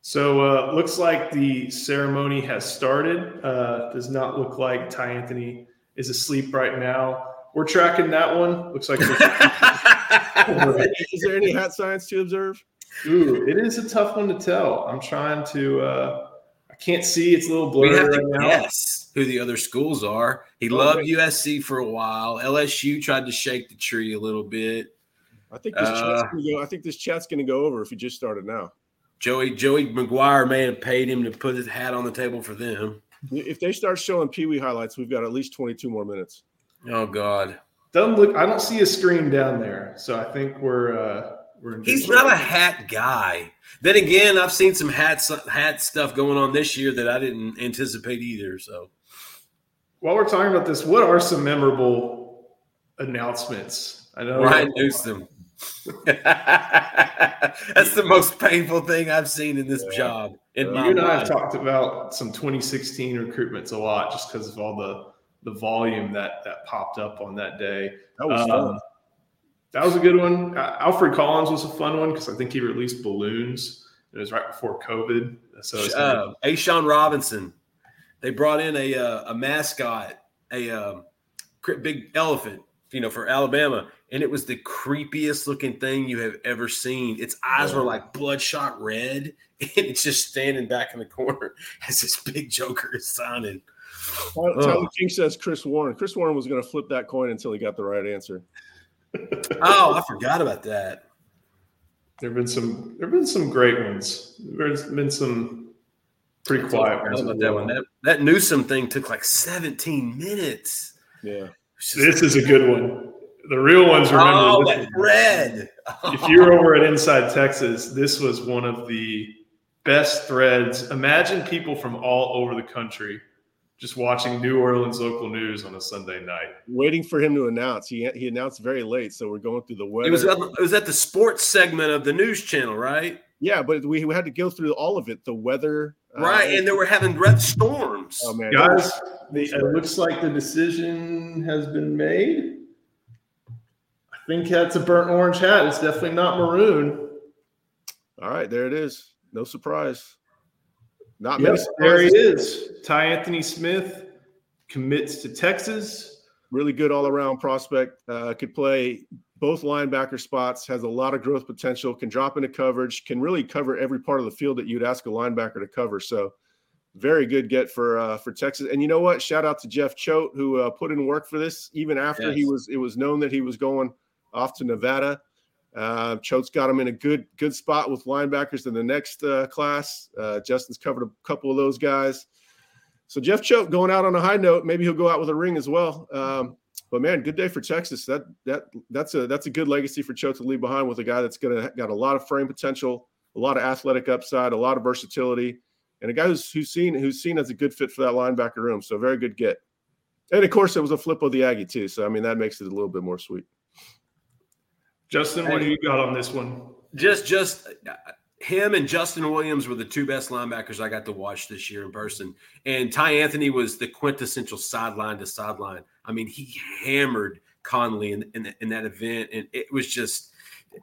So uh, looks like the ceremony has started. Uh, does not look like Tyanthony is asleep right now. We're tracking that one. Looks like. [laughs] is there any hat science to observe? Ooh, it is a tough one to tell. I'm trying to. Uh, I can't see. It's a little blurry right now. Guess who the other schools are. He oh, loved USC for a while. LSU tried to shake the tree a little bit. I think this uh, chat's gonna go, I think this chat's going to go over if he just started now. Joey Joey McGuire may have paid him to put his hat on the table for them. If they start showing Pee Wee highlights, we've got at least 22 more minutes. Oh God. Doesn't look. I don't see a screen down there, so I think we're uh, we're. He's not a hat guy. Then again, I've seen some hat hat stuff going on this year that I didn't anticipate either. So, while we're talking about this, what are some memorable announcements? I know Ryan Newsome. [laughs] That's the most painful thing I've seen in this yeah. job. In you and I have talked about some 2016 recruitments a lot, just because of all the the volume that that popped up on that day. That was um, fun. That was a good one. Uh, Alfred Collins was a fun one because I think he released balloons. It was right before COVID. So uh, A'Shawn Robinson, they brought in a uh, a mascot, a um, big elephant, you know, for Alabama, and it was the creepiest looking thing you have ever seen. Its eyes were like bloodshot red, [laughs] and it's just standing back in the corner [laughs] as this big Joker is signing. Tyler King says Chris Warren. Chris Warren was going to flip that coin until he got the right answer. oh, I forgot about that. There've been some. There've been some great ones. There's been some pretty quiet ones. About that one. That, that Newsome thing took like 17 minutes. Yeah. This is a good one. The real ones oh, remember. Oh, that red. if you're over at Inside Texas, this was one of the best threads. Imagine people from all over the country just watching New Orleans local news on a Sunday night. Waiting for him to announce. He he announced very late, so we're going through the weather. It was at, it was at the sports segment of the news channel, right? Yeah, but we, we had to go through all of it. The weather, uh, right? Uh, and they were having red storms. Oh man, guys, the, it looks like the decision has been made. I think that's a burnt orange hat. It's definitely not maroon. All right, there it is. No surprise. Not yep, many. There he is. Tyanthony Smith commits to Texas. Really good all around prospect. Uh, could play both linebacker spots, has a lot of growth potential, can drop into coverage, can really cover every part of the field that you'd ask a linebacker to cover. So, very good get for uh, for Texas. And you know what? Shout out to Jeff Choate who uh, put in work for this, even after yes. he was it was known that he was going off to Nevada. Uh, Choate's got him in a good good spot with linebackers in the next uh, class. Uh, Justin's covered a couple of those guys. So Jeff Choate going out on a high note. Maybe he'll go out with a ring as well. Um, but man, good day for Texas. That that that's a that's a good legacy for Choate to leave behind with a guy that's gonna got a lot of frame potential, a lot of athletic upside, a lot of versatility, and a guy who's who's seen who's seen as a good fit for that linebacker room. So very good get. And of course, it was a flip of the Aggie too. So I mean, that makes it a little bit more sweet. Justin, what do you got on this one? Just, just him and Justin Williams were the two best linebackers I got to watch this year in person. And Tyanthony was the quintessential sideline to sideline. I mean, he hammered Conley in, in, in, that event. And it was just,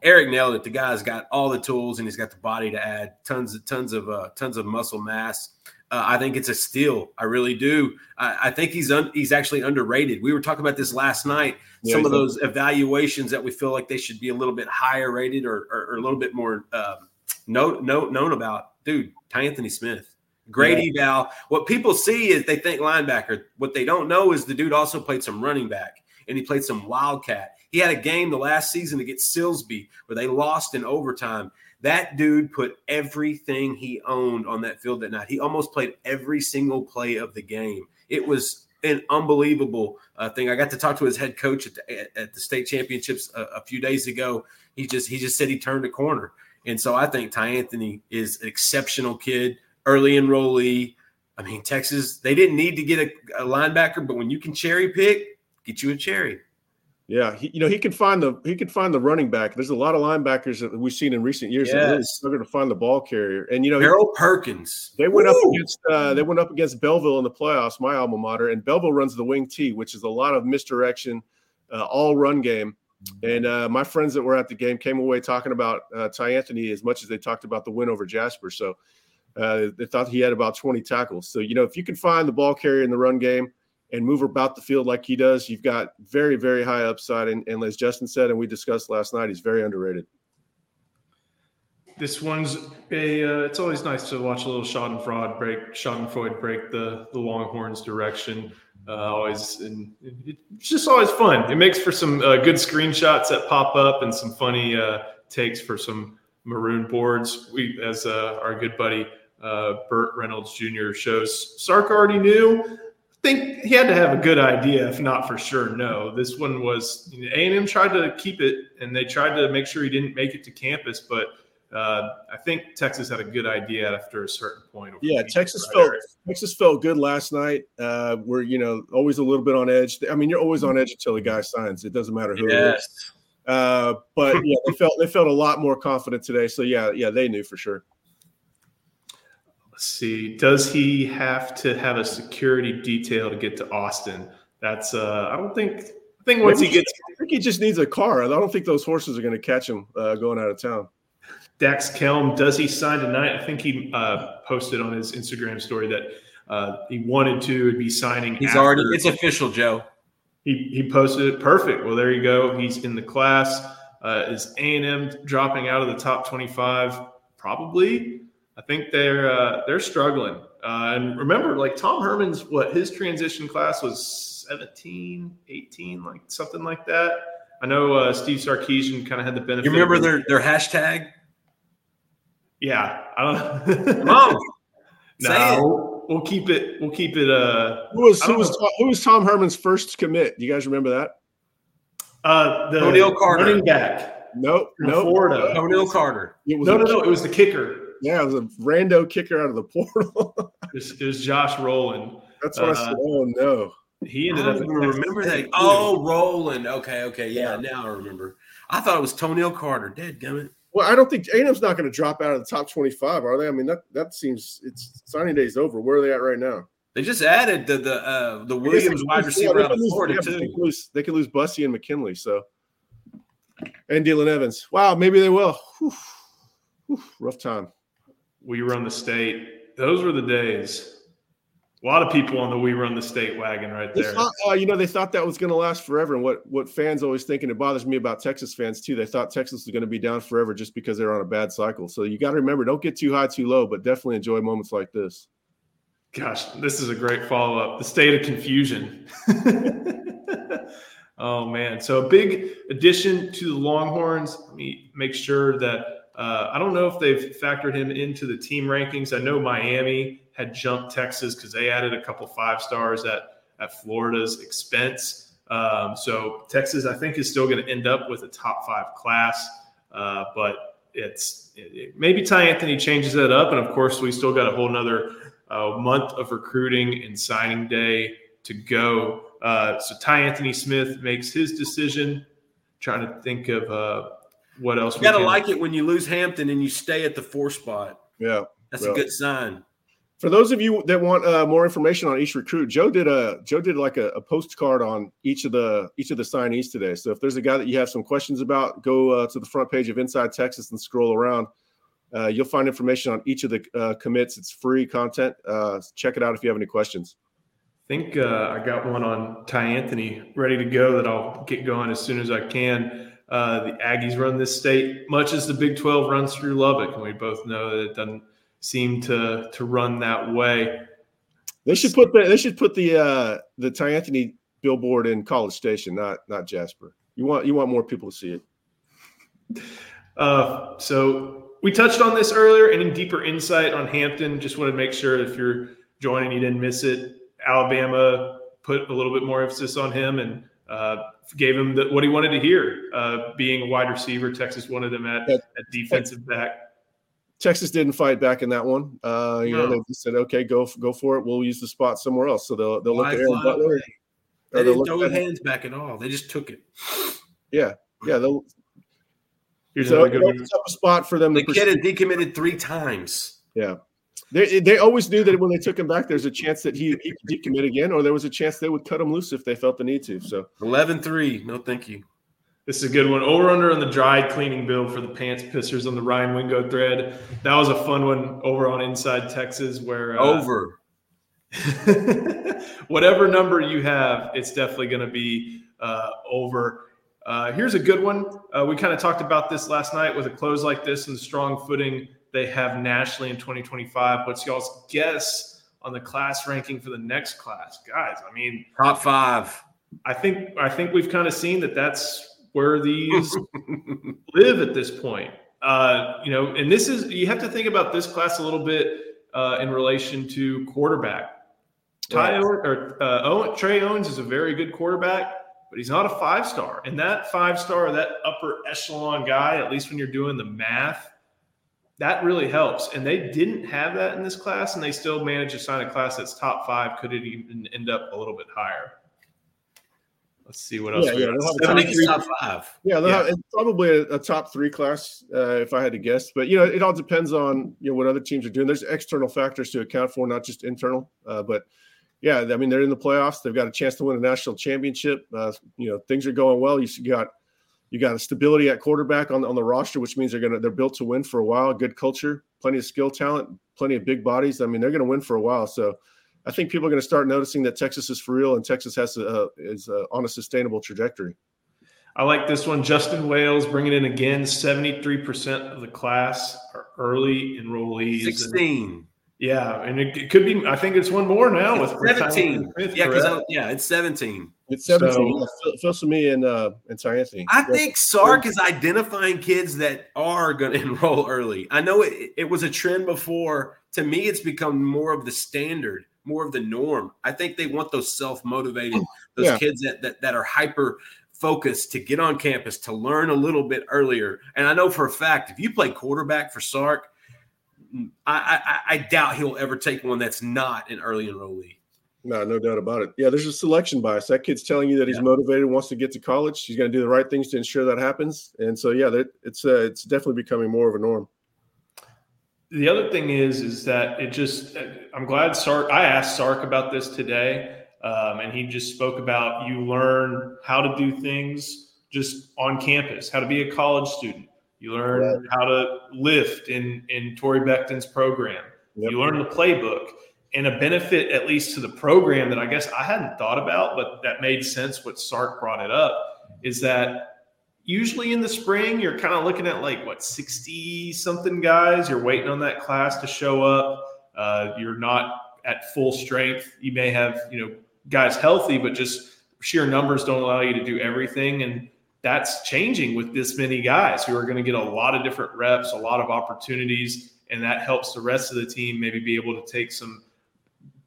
Eric nailed it. The guy's got all the tools and he's got the body to add tons of, tons of, uh, tons of muscle mass. Uh, I think it's a steal. I really do. I, I think he's un, he's actually underrated. We were talking about this last night. Yeah, Some of those evaluations that we feel like they should be a little bit higher rated or, or, or a little bit more um, know, know, known about. Dude, Tyanthony Smith, great yeah. eval. What people see is they think linebacker. What they don't know is the dude also played some running back and he played some wildcat. He had a game the last season against Silsbee where they lost in overtime. That dude put everything he owned on that field that night. He almost played every single play of the game. It was an unbelievable uh, thing. I got to talk to his head coach at the, at the state championships a, a, few days ago. He just he just said he turned a corner, and so I think Tyanthony is an exceptional kid, early enrollee. I mean, Texas they didn't need to get a, a linebacker, but when you can cherry pick, get you a cherry. Yeah, he, you know he can find the he can find the running back. There's a lot of linebackers that we've seen in recent years yes. that really struggle to find the ball carrier. And you know, Harold Perkins. They went Woo! up against uh, they went up against Bellville in the playoffs, my alma mater, and Bellville runs the wing T, which is a lot of misdirection, uh, all run game. And uh, my friends that were at the game came away talking about uh, Tyanthony as much as they talked about the win over Jasper. So uh, they thought he had about 20 tackles. So you know, if you can find the ball carrier in the run game and move about the field like he does, you've got very, very high upside. And, and as Justin said, and we discussed last night, he's very underrated. This one's a. Uh, it's always nice to watch a little Schadenfreude break. Schadenfreude break the the Longhorns' direction. Uh, always, and it's just always fun. It makes for some uh, good screenshots that pop up and some funny uh, takes for some maroon boards. We, as uh, our good buddy uh, Burt Reynolds Jr. shows, Sark already knew I think he had to have a good idea, if not for sure. No, this one was A and M tried to keep it, and they tried to make sure he didn't make it to campus. But uh, I think Texas had a good idea after a certain point. Yeah, Texas felt Texas felt good last night. Uh, we're you know always a little bit on edge. I mean, you're always on edge until the guy signs. It doesn't matter who yes. it is. Uh, but yeah, they felt they felt a lot more confident today. So yeah, yeah, they knew for sure. Let's see. Does he have to have a security detail to get to Austin? That's uh I don't think I think once Maybe he gets I think he just needs a car. I don't think those horses are going to catch him uh, going out of town. Dax Kelm, does he sign tonight? I think he uh, posted on his Instagram story that uh, he wanted to be signing. He's after. already it's official, Joe. He he posted it perfect. Well, there you go. He's in the class. Uh, is A and M dropping out of the top twenty five? Probably. I think they're uh, they're struggling. Uh, and remember, like Tom Herman's what his transition class was 17, 18, like something like that. I know uh, Steve Sarkisian kind of had the benefit. You remember their their hashtag? Yeah, I don't. [laughs] Mom, no, we'll keep it. We'll keep it. Uh, who was who was, who was Tom Herman's first commit? Do you guys remember that? Uh, the O'Neill Carter running back. Nope, nope. Florida. O'Neill Carter. no, no, no. It was the kicker. Yeah, it was a rando kicker out of the portal. [laughs] it, was, it, was, Josh Rowland. That's what uh, I said. Oh no. He ended up. Remember that? Oh, Rowland. Okay, okay, yeah, yeah. Now I remember. I thought it was Toneil Carter. Dead gummit. Well, I don't think A&M's not going to drop out of the top twenty-five, are they? I mean, that that seems it's signing day's over. Where are they at right now? They just added the the uh, the Williams wide receiver out of Florida yeah, too. They can, lose, they can lose Bussey and McKinley. So, and Dylan Evans. Wow, maybe they will. Whew. Whew. Rough time we run the state. Those were the days. A lot of people on the we run the state wagon right there. Thought, uh, you know, they thought that was going to last forever. And what what fans always think, and it bothers me about Texas fans too. They thought Texas was going to be down forever just because they're on a bad cycle. So you got to remember, don't get too high, too low, but definitely enjoy moments like this. Gosh, this is a great follow up. The state of confusion. [laughs] oh man! So a big addition to the Longhorns. Let me make sure that uh, I don't know if they've factored him into the team rankings. I know Miami had jumped Texas because they added a couple five stars at at Florida's expense. Um, so Texas, I think, is still going to end up with a top five class, uh, but it's it, it, maybe Tyanthony changes that up, and of course, we still got a whole another uh, month of recruiting and signing day to go. Uh, so Tyanthony Smith makes his decision. Trying to think of uh, what else? You gotta like it when you lose Hampton and you stay at the four spot. Yeah, that's well, a good sign. For those of you that want uh, more information on each recruit, Joe did a Joe did like a, a, postcard on each of the each of the signees today. So if there's a guy that you have some questions about, go uh, to the front page of Inside Texas and scroll around. Uh, you'll find information on each of the uh, commits. It's free content. Uh, check it out if you have any questions. I think uh, I got one on Tyanthony ready to go that I'll get going as soon as I can. Uh, the Aggies run this state much as the Big 12 runs through Lubbock, and we both know that it doesn't seem to to run that way. They should put the they should put the uh, the Tyanthony billboard in College Station, not not Jasper. You want you want more people to see it. Uh, so we touched on this earlier. Any deeper insight on Hampton? Just want to make sure if you're joining, you didn't miss it. Alabama put a little bit more emphasis on him, and uh, gave him the, what he wanted to hear. Uh, being a wide receiver, Texas wanted him at, at defensive back. Texas didn't fight back in that one. Uh, you no. know, they just said, "Okay, go go for it. We'll use the spot somewhere else." So they'll they'll look at Aaron Butler. They didn't throw their hands back at all. They just took it. Yeah, yeah. They'll. Here's so a spot for them. The kid had decommitted three times. Yeah, they, they always knew that when they took him back, there's a chance that he, he could decommit again, or there was a chance they would cut him loose if they felt the need to. So 11 3. No, thank you. This is a good one. Over under on the dry cleaning bill for the pants pissers on the Ryan Wingo thread. That was a fun one over on Inside Texas where uh, over. [laughs] whatever number you have, it's definitely going to be uh, over. Uh, here's a good one. Uh, we kind of talked about this last night with a close like this and strong footing they have nationally in 2025. What's y'all's guess on the class ranking for the next class, guys? I mean, top five. I think I think we've kind of seen that that's where these [laughs] live at this point. Uh, you know, and this is you have to think about this class a little bit uh, in relation to quarterback. Ty or uh, Owen, Trey Owens is a very good quarterback, but he's not a five star. And that five star, that upper echelon guy, at least when you're doing the math, that really helps. And they didn't have that in this class, and they still managed to sign a class that's top five. Could it even end up a little bit higher? Let's see what else. Yeah, yeah, top five. Yeah, yeah. Have, probably a, a, top three class uh, if I had to guess. But you know, it all depends on you know what other teams are doing. There's external factors to account for, not just internal. Uh, but yeah, I mean, they're in the playoffs. They've got a chance to win a national championship. Uh, you know, things are going well. You got you got a stability at quarterback on, on the roster, which means they're gonna they're built to win for a while. Good culture, plenty of skill talent, plenty of big bodies. I mean, they're gonna win for a while. So I think people are gonna start noticing that Texas is for real and Texas has a, is a, on a sustainable trajectory. I like this one. Justin Wales bringing in again. Seventy three percent of the class are early enrollees. Sixteen. Yeah, and it, it, could be. I think it's one more now it's with seventeen. yeah, because yeah, it's seventeen. It's seventeen. So, Phil me and uh and Cy Anthony. I think Sark is identifying kids that are going [laughs] to enroll early. I know it, it was a trend before. To me, it's become more of the standard, more of the norm. I think they want those self motivated, [clears throat] those yeah. kids that, that that are hyper focused to get on campus to learn a little bit earlier. And I know for a fact, if you play quarterback for Sark I, I, I doubt he'll ever take one that's not an early enrollee. No, no doubt about it. Yeah, there's a selection bias. That kid's telling you that he's yeah. motivated, wants to get to college. He's going to do the right things to ensure that happens. And so, yeah, that, it's uh, it's definitely becoming more of a norm. The other thing is, is that it just. I'm glad Sark. I asked Sark about this today, um, and he just spoke about you learn how to do things just on campus, how to be a college student, you learn right. how to lift in in Torre Becton's program. Yep. You learn the playbook. And a benefit, at least to the program, that I guess I hadn't thought about, but that made sense. What Sark brought it up is that usually in the spring you're kind of looking at like what 60 something guys. You're waiting on that class to show up. Uh, you're not at full strength. You may have you know guys healthy, but just sheer numbers don't allow you to do everything. And that's changing with this many guys who are going to get a lot of different reps, a lot of opportunities, and that helps the rest of the team maybe be able to take some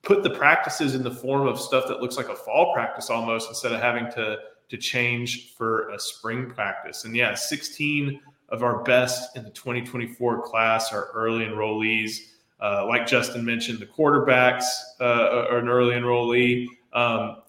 put the practices in the form of stuff that looks like a fall practice almost instead of having to to change for a spring practice. And yeah, 16 of our best in the 2024 class are early enrollees. Uh, like Justin mentioned, the quarterbacks uh, are an early enrollee. Um,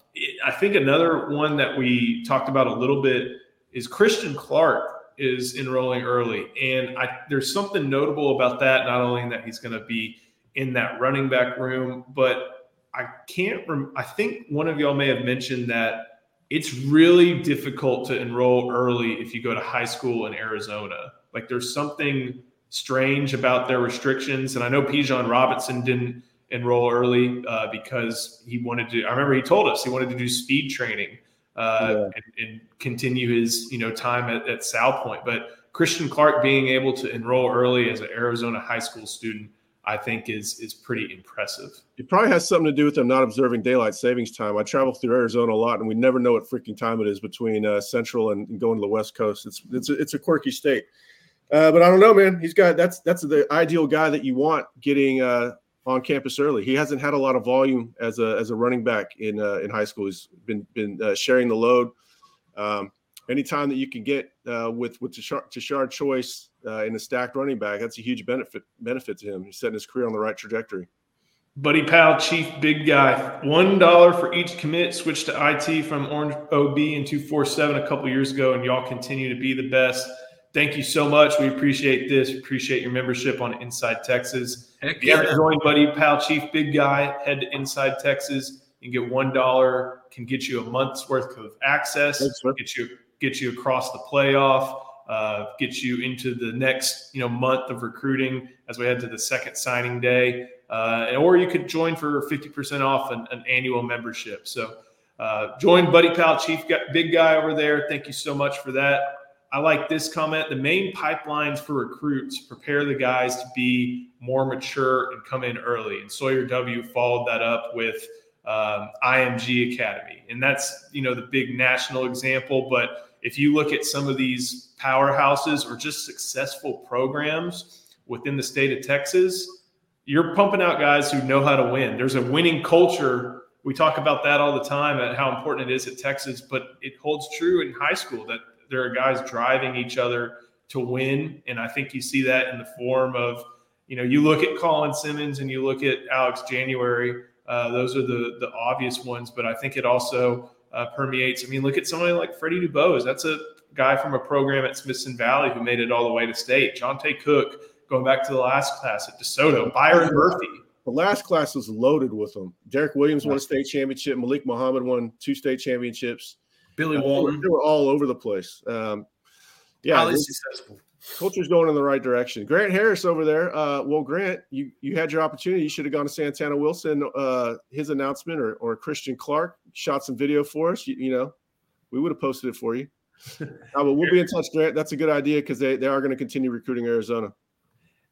I think another one that we talked about a little bit is Christian Clark is enrolling early, and I, there's something notable about that. Not only that he's going to be in that running back room, but I can't. Rem- I think one of y'all may have mentioned that it's really difficult to enroll early if you go to high school in Arizona. Like there's something strange about their restrictions, and I know Bijan Robinson didn't enroll early uh, because he wanted to. I remember he told us he wanted to do speed training uh, yeah. and, and, continue his you know time at, at Salpointe. But Christian Clark being able to enroll early as an Arizona high school student, I think is is pretty impressive. It probably has something to do with them not observing daylight savings time. I travel through Arizona a lot, and we never know what freaking time it is between uh, Central and going to the West Coast. It's it's a, it's a quirky state. Uh, but I don't know, man. He's got that's that's the ideal guy that you want getting uh, on campus early. He hasn't had a lot of volume as a as a running back in uh, in high school. He's been been uh, sharing the load. Um, anytime that you can get uh, with with Tashard Choice uh, in a stacked running back, that's a huge benefit benefit to him. He's setting his career on the right trajectory. Buddy Pal, Chief Big Guy, one dollar for each commit. Switched to IT from Orange OB in two four seven a couple years ago, and y'all continue to be the best thank you so much. We appreciate this. Appreciate your membership on Inside Texas. Heck if you haven't joined Buddy Pal Chief Big Guy, head to Inside Texas and get one dollar. Can get you a month's worth of access. Thanks, get you get you across the playoff. Uh, get you into the next you know month of recruiting as we head to the second signing day. Uh, or you could join for 50% off an, an annual membership. So uh, join Buddy Pal Chief Big Guy over there. Thank you so much for that. I like this comment. The main pipelines for recruits prepare the guys to be more mature and come in early. And Sawyer W followed that up with um, IMG Academy. And that's, you know, the big national example. But if you look at some of these powerhouses or just successful programs within the state of Texas, you're pumping out guys who know how to win. There's a winning culture we talk about that all the time and how important it is at Texas, but it holds true in high school that there are guys driving each other to win. And I think you see that in the form of, you know, you look at Colin Simmons and you look at Alex January. Uh, those are the the obvious ones, but I think it also uh, permeates. I mean, look at somebody like Freddie Dubose. That's a guy from a program at Smithson Valley who made it all the way to state. Johntay Cook, going back to the last class at DeSoto. Byron Murphy. The last class was loaded with them. Derek Williams won a state championship. Malik Muhammad won two state championships. Billy uh, Walton. They were all over the place. Um, yeah, highly successful. Culture's going in the right direction. Grant Harris over there. Uh, well, Grant, you you had your opportunity. You should have gone to Santana Wilson. Uh, his announcement, or or Christian Clark shot some video for us. You, you know, we would have posted it for you. [laughs] uh, but we'll be in touch, Grant. That's a good idea because they, they are going to continue recruiting Arizona.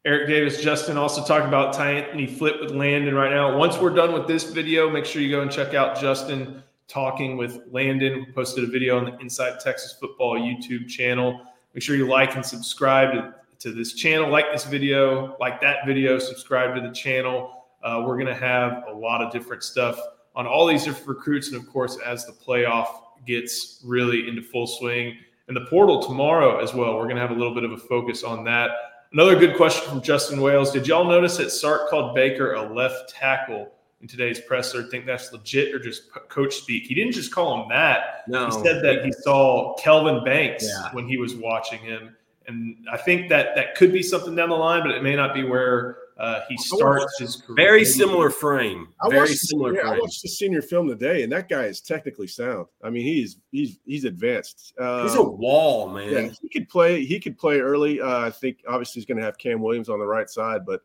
Eric Davis, Justin also talked about Tyanthony Flip with Landon right now. Once we're done with this video, make sure you go and check out Justin talking with Landon. We posted a video on the Inside Texas Football YouTube channel. Make sure you like and subscribe to, to this channel. Like this video, like that video, subscribe to the channel. Uh, we're going to have a lot of different stuff on all these different recruits. And of course, as the playoff gets really into full swing and the portal tomorrow as well, we're going to have a little bit of a focus on that. Another good question from Justin Wales. Did y'all notice that Sark called Baker a left tackle in today's presser? Think that's legit or just coach speak? He didn't just call him that. No. He said that he saw Kelvin Banks yeah. when he was watching him. And I think that that could be something down the line, but it may not be where uh, he starts his career. Very similar frame. I Very similar. frame. I watched the senior film today, and that guy is technically sound. I mean, he's he's he's advanced. Um, he's a wall, man. Yeah, he could play. He could play early. Uh, I think obviously he's going to have Cam Williams on the right side, but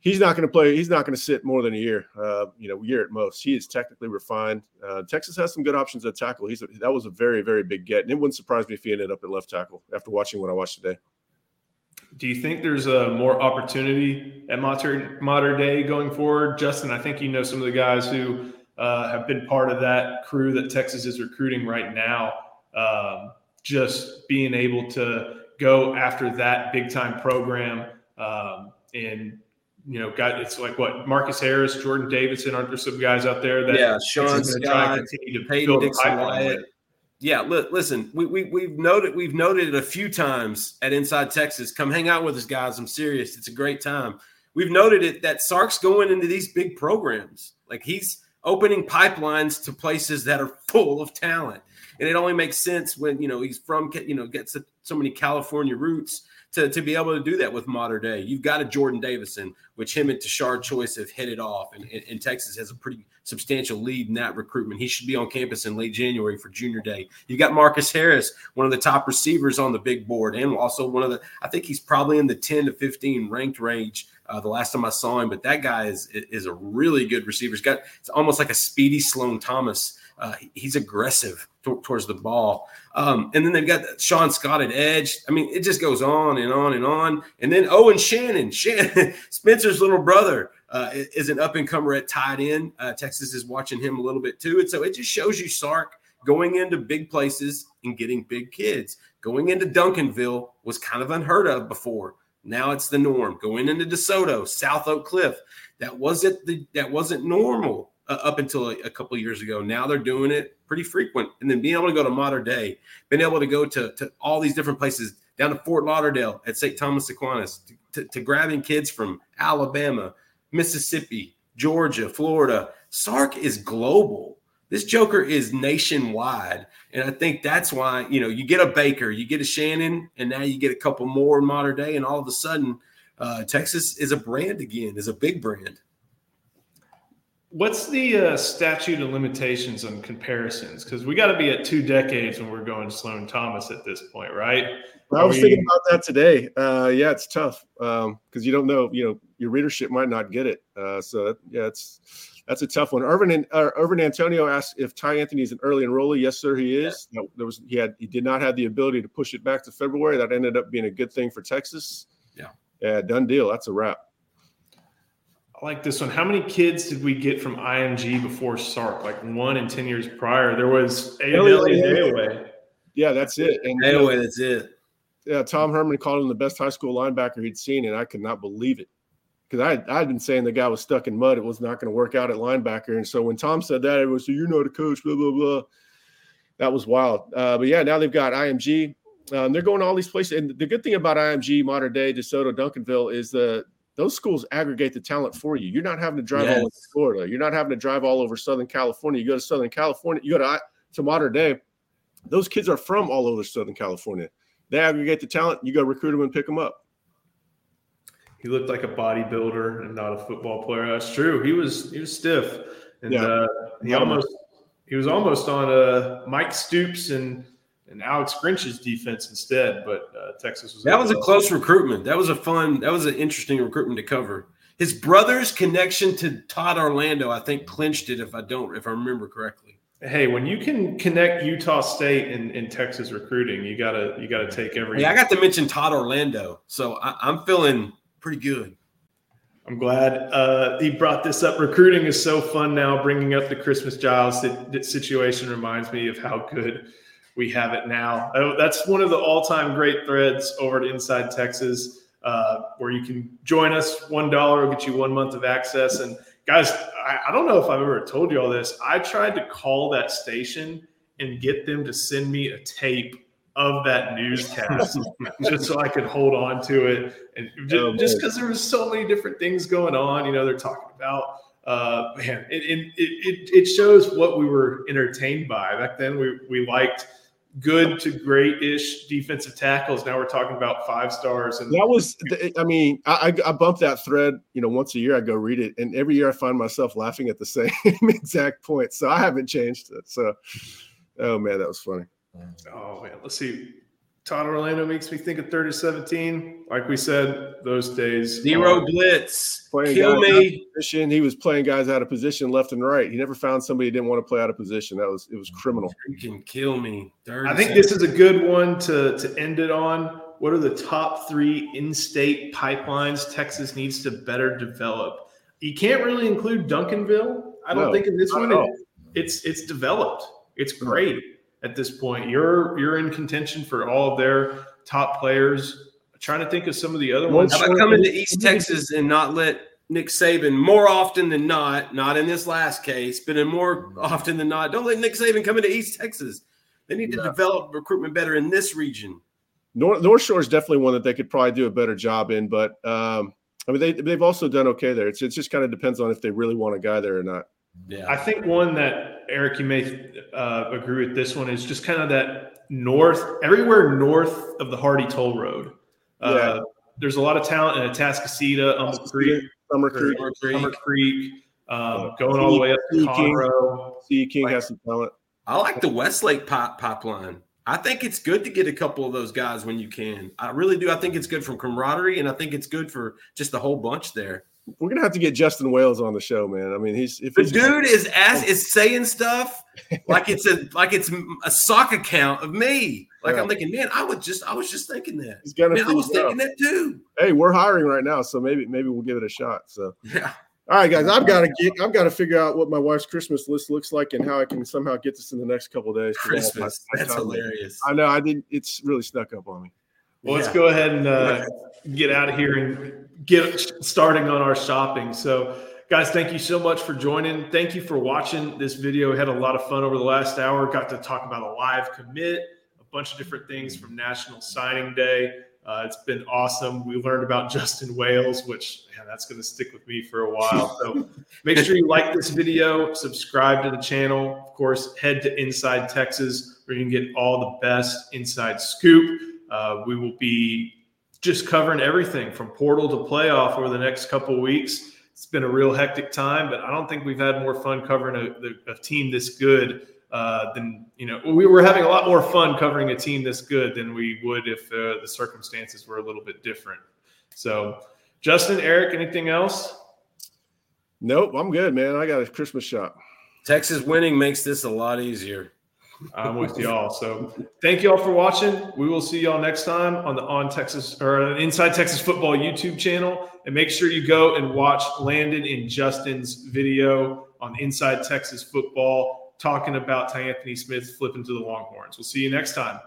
he's not going to play. He's not going to sit more than a year. Uh, you know, year at most. He is technically refined. Uh, Texas has some good options at tackle. He's a, that was a very very big get, and it wouldn't surprise me if he ended up at left tackle after watching what I watched today. Do you think there's a more opportunity at Mater, Mater Dei going forward, Justin? I think you know some of the guys who uh, have been part of that crew that Texas is recruiting right now. Um, just being able to go after that big time program um, and you know, got it's like what Marcus Harris, Jordan Davison, aren't there some guys out there that yeah, Sean Scott, continue to Peyton Dixon Wyatt yeah, li- listen, we, we we've noted we've noted it a few times at Inside Texas. Come hang out with us, guys. I'm serious. It's a great time. We've noted it that Sark's going into these big programs. Like he's opening pipelines to places that are full of talent. And it only makes sense when, you know, he's from, you know, gets so many California roots to, to be able to do that with modern day. You've got a Jordan Davison, which him and Tashard Choice have hit it off. And, and, and, Texas has a pretty substantial lead in that recruitment. He should be on campus in late January for junior day. You've got Marcus Harris, one of the top receivers on the big board, and also one of the, I think he's probably in the 10 to 15 ranked range. Uh, the last time I saw him, but that guy is is a really good receiver. He's got it's almost like a speedy Sloan Thomas. Uh, he's aggressive towards the ball. Um, and then they've got Sean Scott at edge. I mean, it just goes on and on and on. And then Owen Shannon, [laughs] Shannon Spencer's little brother, uh, is an up and comer at tight end. Uh, Texas is watching him a little bit too. And so it just shows you Sark going into big places and getting big kids. Going into Duncanville was kind of unheard of before. Now it's the norm. Going into DeSoto, South Oak Cliff, that wasn't the that wasn't normal uh, up until a, a couple years ago. Now they're doing it pretty frequent. And then being able to go to modern day, being able to go to, to all these different places down to Fort Lauderdale at St. Thomas Aquinas, to, to, to grabbing kids from Alabama, Mississippi, Georgia, Florida. Sark is global. This Joker is nationwide. And I think that's why, you know, you get a Baker, you get a Shannon, and now you get a couple more in Mater Dei. And all of a sudden, uh, Texas is a brand again, is a big brand. What's the uh, statute of limitations on comparisons? Because we got to be at two decades when we're going Sloan Thomas at this point, right? I was we... thinking about that today. Uh, yeah, it's tough because um, you don't know. You know, your readership might not get it. Uh, so that, yeah, it's that's a tough one. Irvin and uh, Irvin Antonio asked if Tyanthony is an early enrollee. Yes, sir, he is. Yeah. There was he had he did not have the ability to push it back to February. That ended up being a good thing for Texas. Yeah, yeah, done deal. That's a wrap. I like this one. How many kids did we get from IMG before Sark? Like one in 10 years prior. There was Ayowe. Yeah, that's it. And Ayowe, that's it. Yeah, Tom Herman called him the best high school linebacker he'd seen, and I could not believe it. because I I had been saying the guy was stuck in mud. It was not going to work out at linebacker. And so when Tom said that, it was so you're not a coach. Blah blah blah. That was wild. Uh, but yeah, now they've got IMG. Um, they're going to all these places. And the good thing about IMG, modern day DeSoto, Duncanville is the those schools aggregate the talent for you. You're not having to drive yes. all over Florida. You're not having to drive all over Southern California. You go to Southern California, you go to to Mater Dei. Those kids are from all over Southern California. They aggregate the talent. You go recruit them and pick them up. He looked like a bodybuilder and not a football player. That's true. He was he was stiff, and yeah. uh, he almost he was almost on uh, Mike Stoops and and Alex Grinch's defense instead. But uh, Texas was that was a close recruitment. That was a fun. That was an interesting recruitment to cover. His brother's connection to Todd Orlando, I think, clinched it. If I don't, if I remember correctly. Hey, when you can connect Utah State and, and Texas recruiting, you gotta you gotta take every. Yeah, I got to mention Todd Orlando, so I, I'm feeling pretty good. I'm glad uh, he brought this up. Recruiting is so fun now. Bringing up the Christmas Giles situation reminds me of how good we have it now. Oh, that's one of the all-time great threads over at Inside Texas, uh, where you can join us. One dollar will get you one month of access. And guys, I, I don't know if I've ever told you all this. I tried to call that station and get them to send me a tape of that newscast [laughs] just so I could hold on to it. And oh, just because there was so many different things going on, you know, they're talking about uh, man, it, it, it, it shows what we were entertained by back then. We, we liked good to great ish defensive tackles. Now we're talking about five stars. And that was, I mean, I, I bump that thread, you know, once a year I go read it. And every year I find myself laughing at the [laughs] same exact point. So I haven't changed it. So, oh man, that was funny. Mm. Oh man, let's see. Todd Orlando makes me think of 30 17. Like we said, those days. Zero blitz. Playing Kill me. Position. He was playing guys out of position left and right. He never found somebody he didn't want to play out of position. That was it was criminal. You can kill me. I think this is a good one to, to end it on. What are the top three in-state pipelines Texas needs to better develop? You can't really include Duncanville. I don't no, think in this one it, it's it's developed. It's great at this point. You're you're in contention for all of their top players. I'm trying to think of some of the other ones. How about coming to East Texas and not let Nick Saban more often than not, not in this last case, but in more often than not, don't let Nick Saban come into East Texas. They need to develop recruitment better in this region. North, North Shore is definitely one that they could probably do a better job in, but um, I mean they they've also done okay there. It's it just kind of depends on if they really want a guy there or not. Yeah. I think one that Eric, you may uh, agree with this one is just kind of that north, everywhere north of the Hardy Toll Road. Uh, yeah. There's a lot of talent in Atascocita, Humble Creek, Summer Creek, Summer Creek, Summer Creek um, going all the way up to Conroe. C. King like, has some talent. I like the Westlake pop pipeline. I think it's good to get a couple of those guys when you can. I really do. I think it's good from camaraderie, and I think it's good for just the whole bunch there we're gonna have to get Justin Wales on the show, man. I mean, he's if the he's, dude is as is saying stuff like it's a like it's a sock account of me. Like yeah. I'm thinking, man, I was just I was just thinking that. He's gonna. Man, I was thinking that too. Hey, we're hiring right now, so maybe maybe we'll give it a shot. So yeah. All right, guys, I've got to get. I've got to figure out what my wife's Christmas list looks like and how I can somehow get this in the next couple days. Christmas, my, my that's hilarious. I know. I did. It's really stuck up on me. Well, yeah. let's go ahead and uh, get out of here and get starting on our shopping. So, guys, thank you so much for joining. Thank you for watching this video. We had a lot of fun over the last hour. Got to talk about a live commit, a bunch of different things from National Signing Day. Uh, it's been awesome. We learned about [laughs] Justin Wales, which man, that's going to stick with me for a while. So [laughs] make sure you like this video, subscribe to the channel. Of course, head to Inside Texas where you can get all the best inside scoop. Uh, we will be just covering everything from portal to playoff over the next couple of weeks. It's been a real hectic time, but I don't think we've had more fun covering a, a team this good uh, than you know. We were having a lot more fun covering a team this good than we would if uh, the circumstances were a little bit different. So, Justin, Eric, anything else? Nope, I'm good, man. I got a Christmas shop. Texas winning makes this a lot easier. I'm with y'all. So thank y'all for watching. We will see y'all next time on the On Texas or Inside Texas Football YouTube channel. And make sure you go and watch Landon and Justin's video on Inside Texas Football talking about Tyanthony Smith flipping to the Longhorns. We'll see you next time.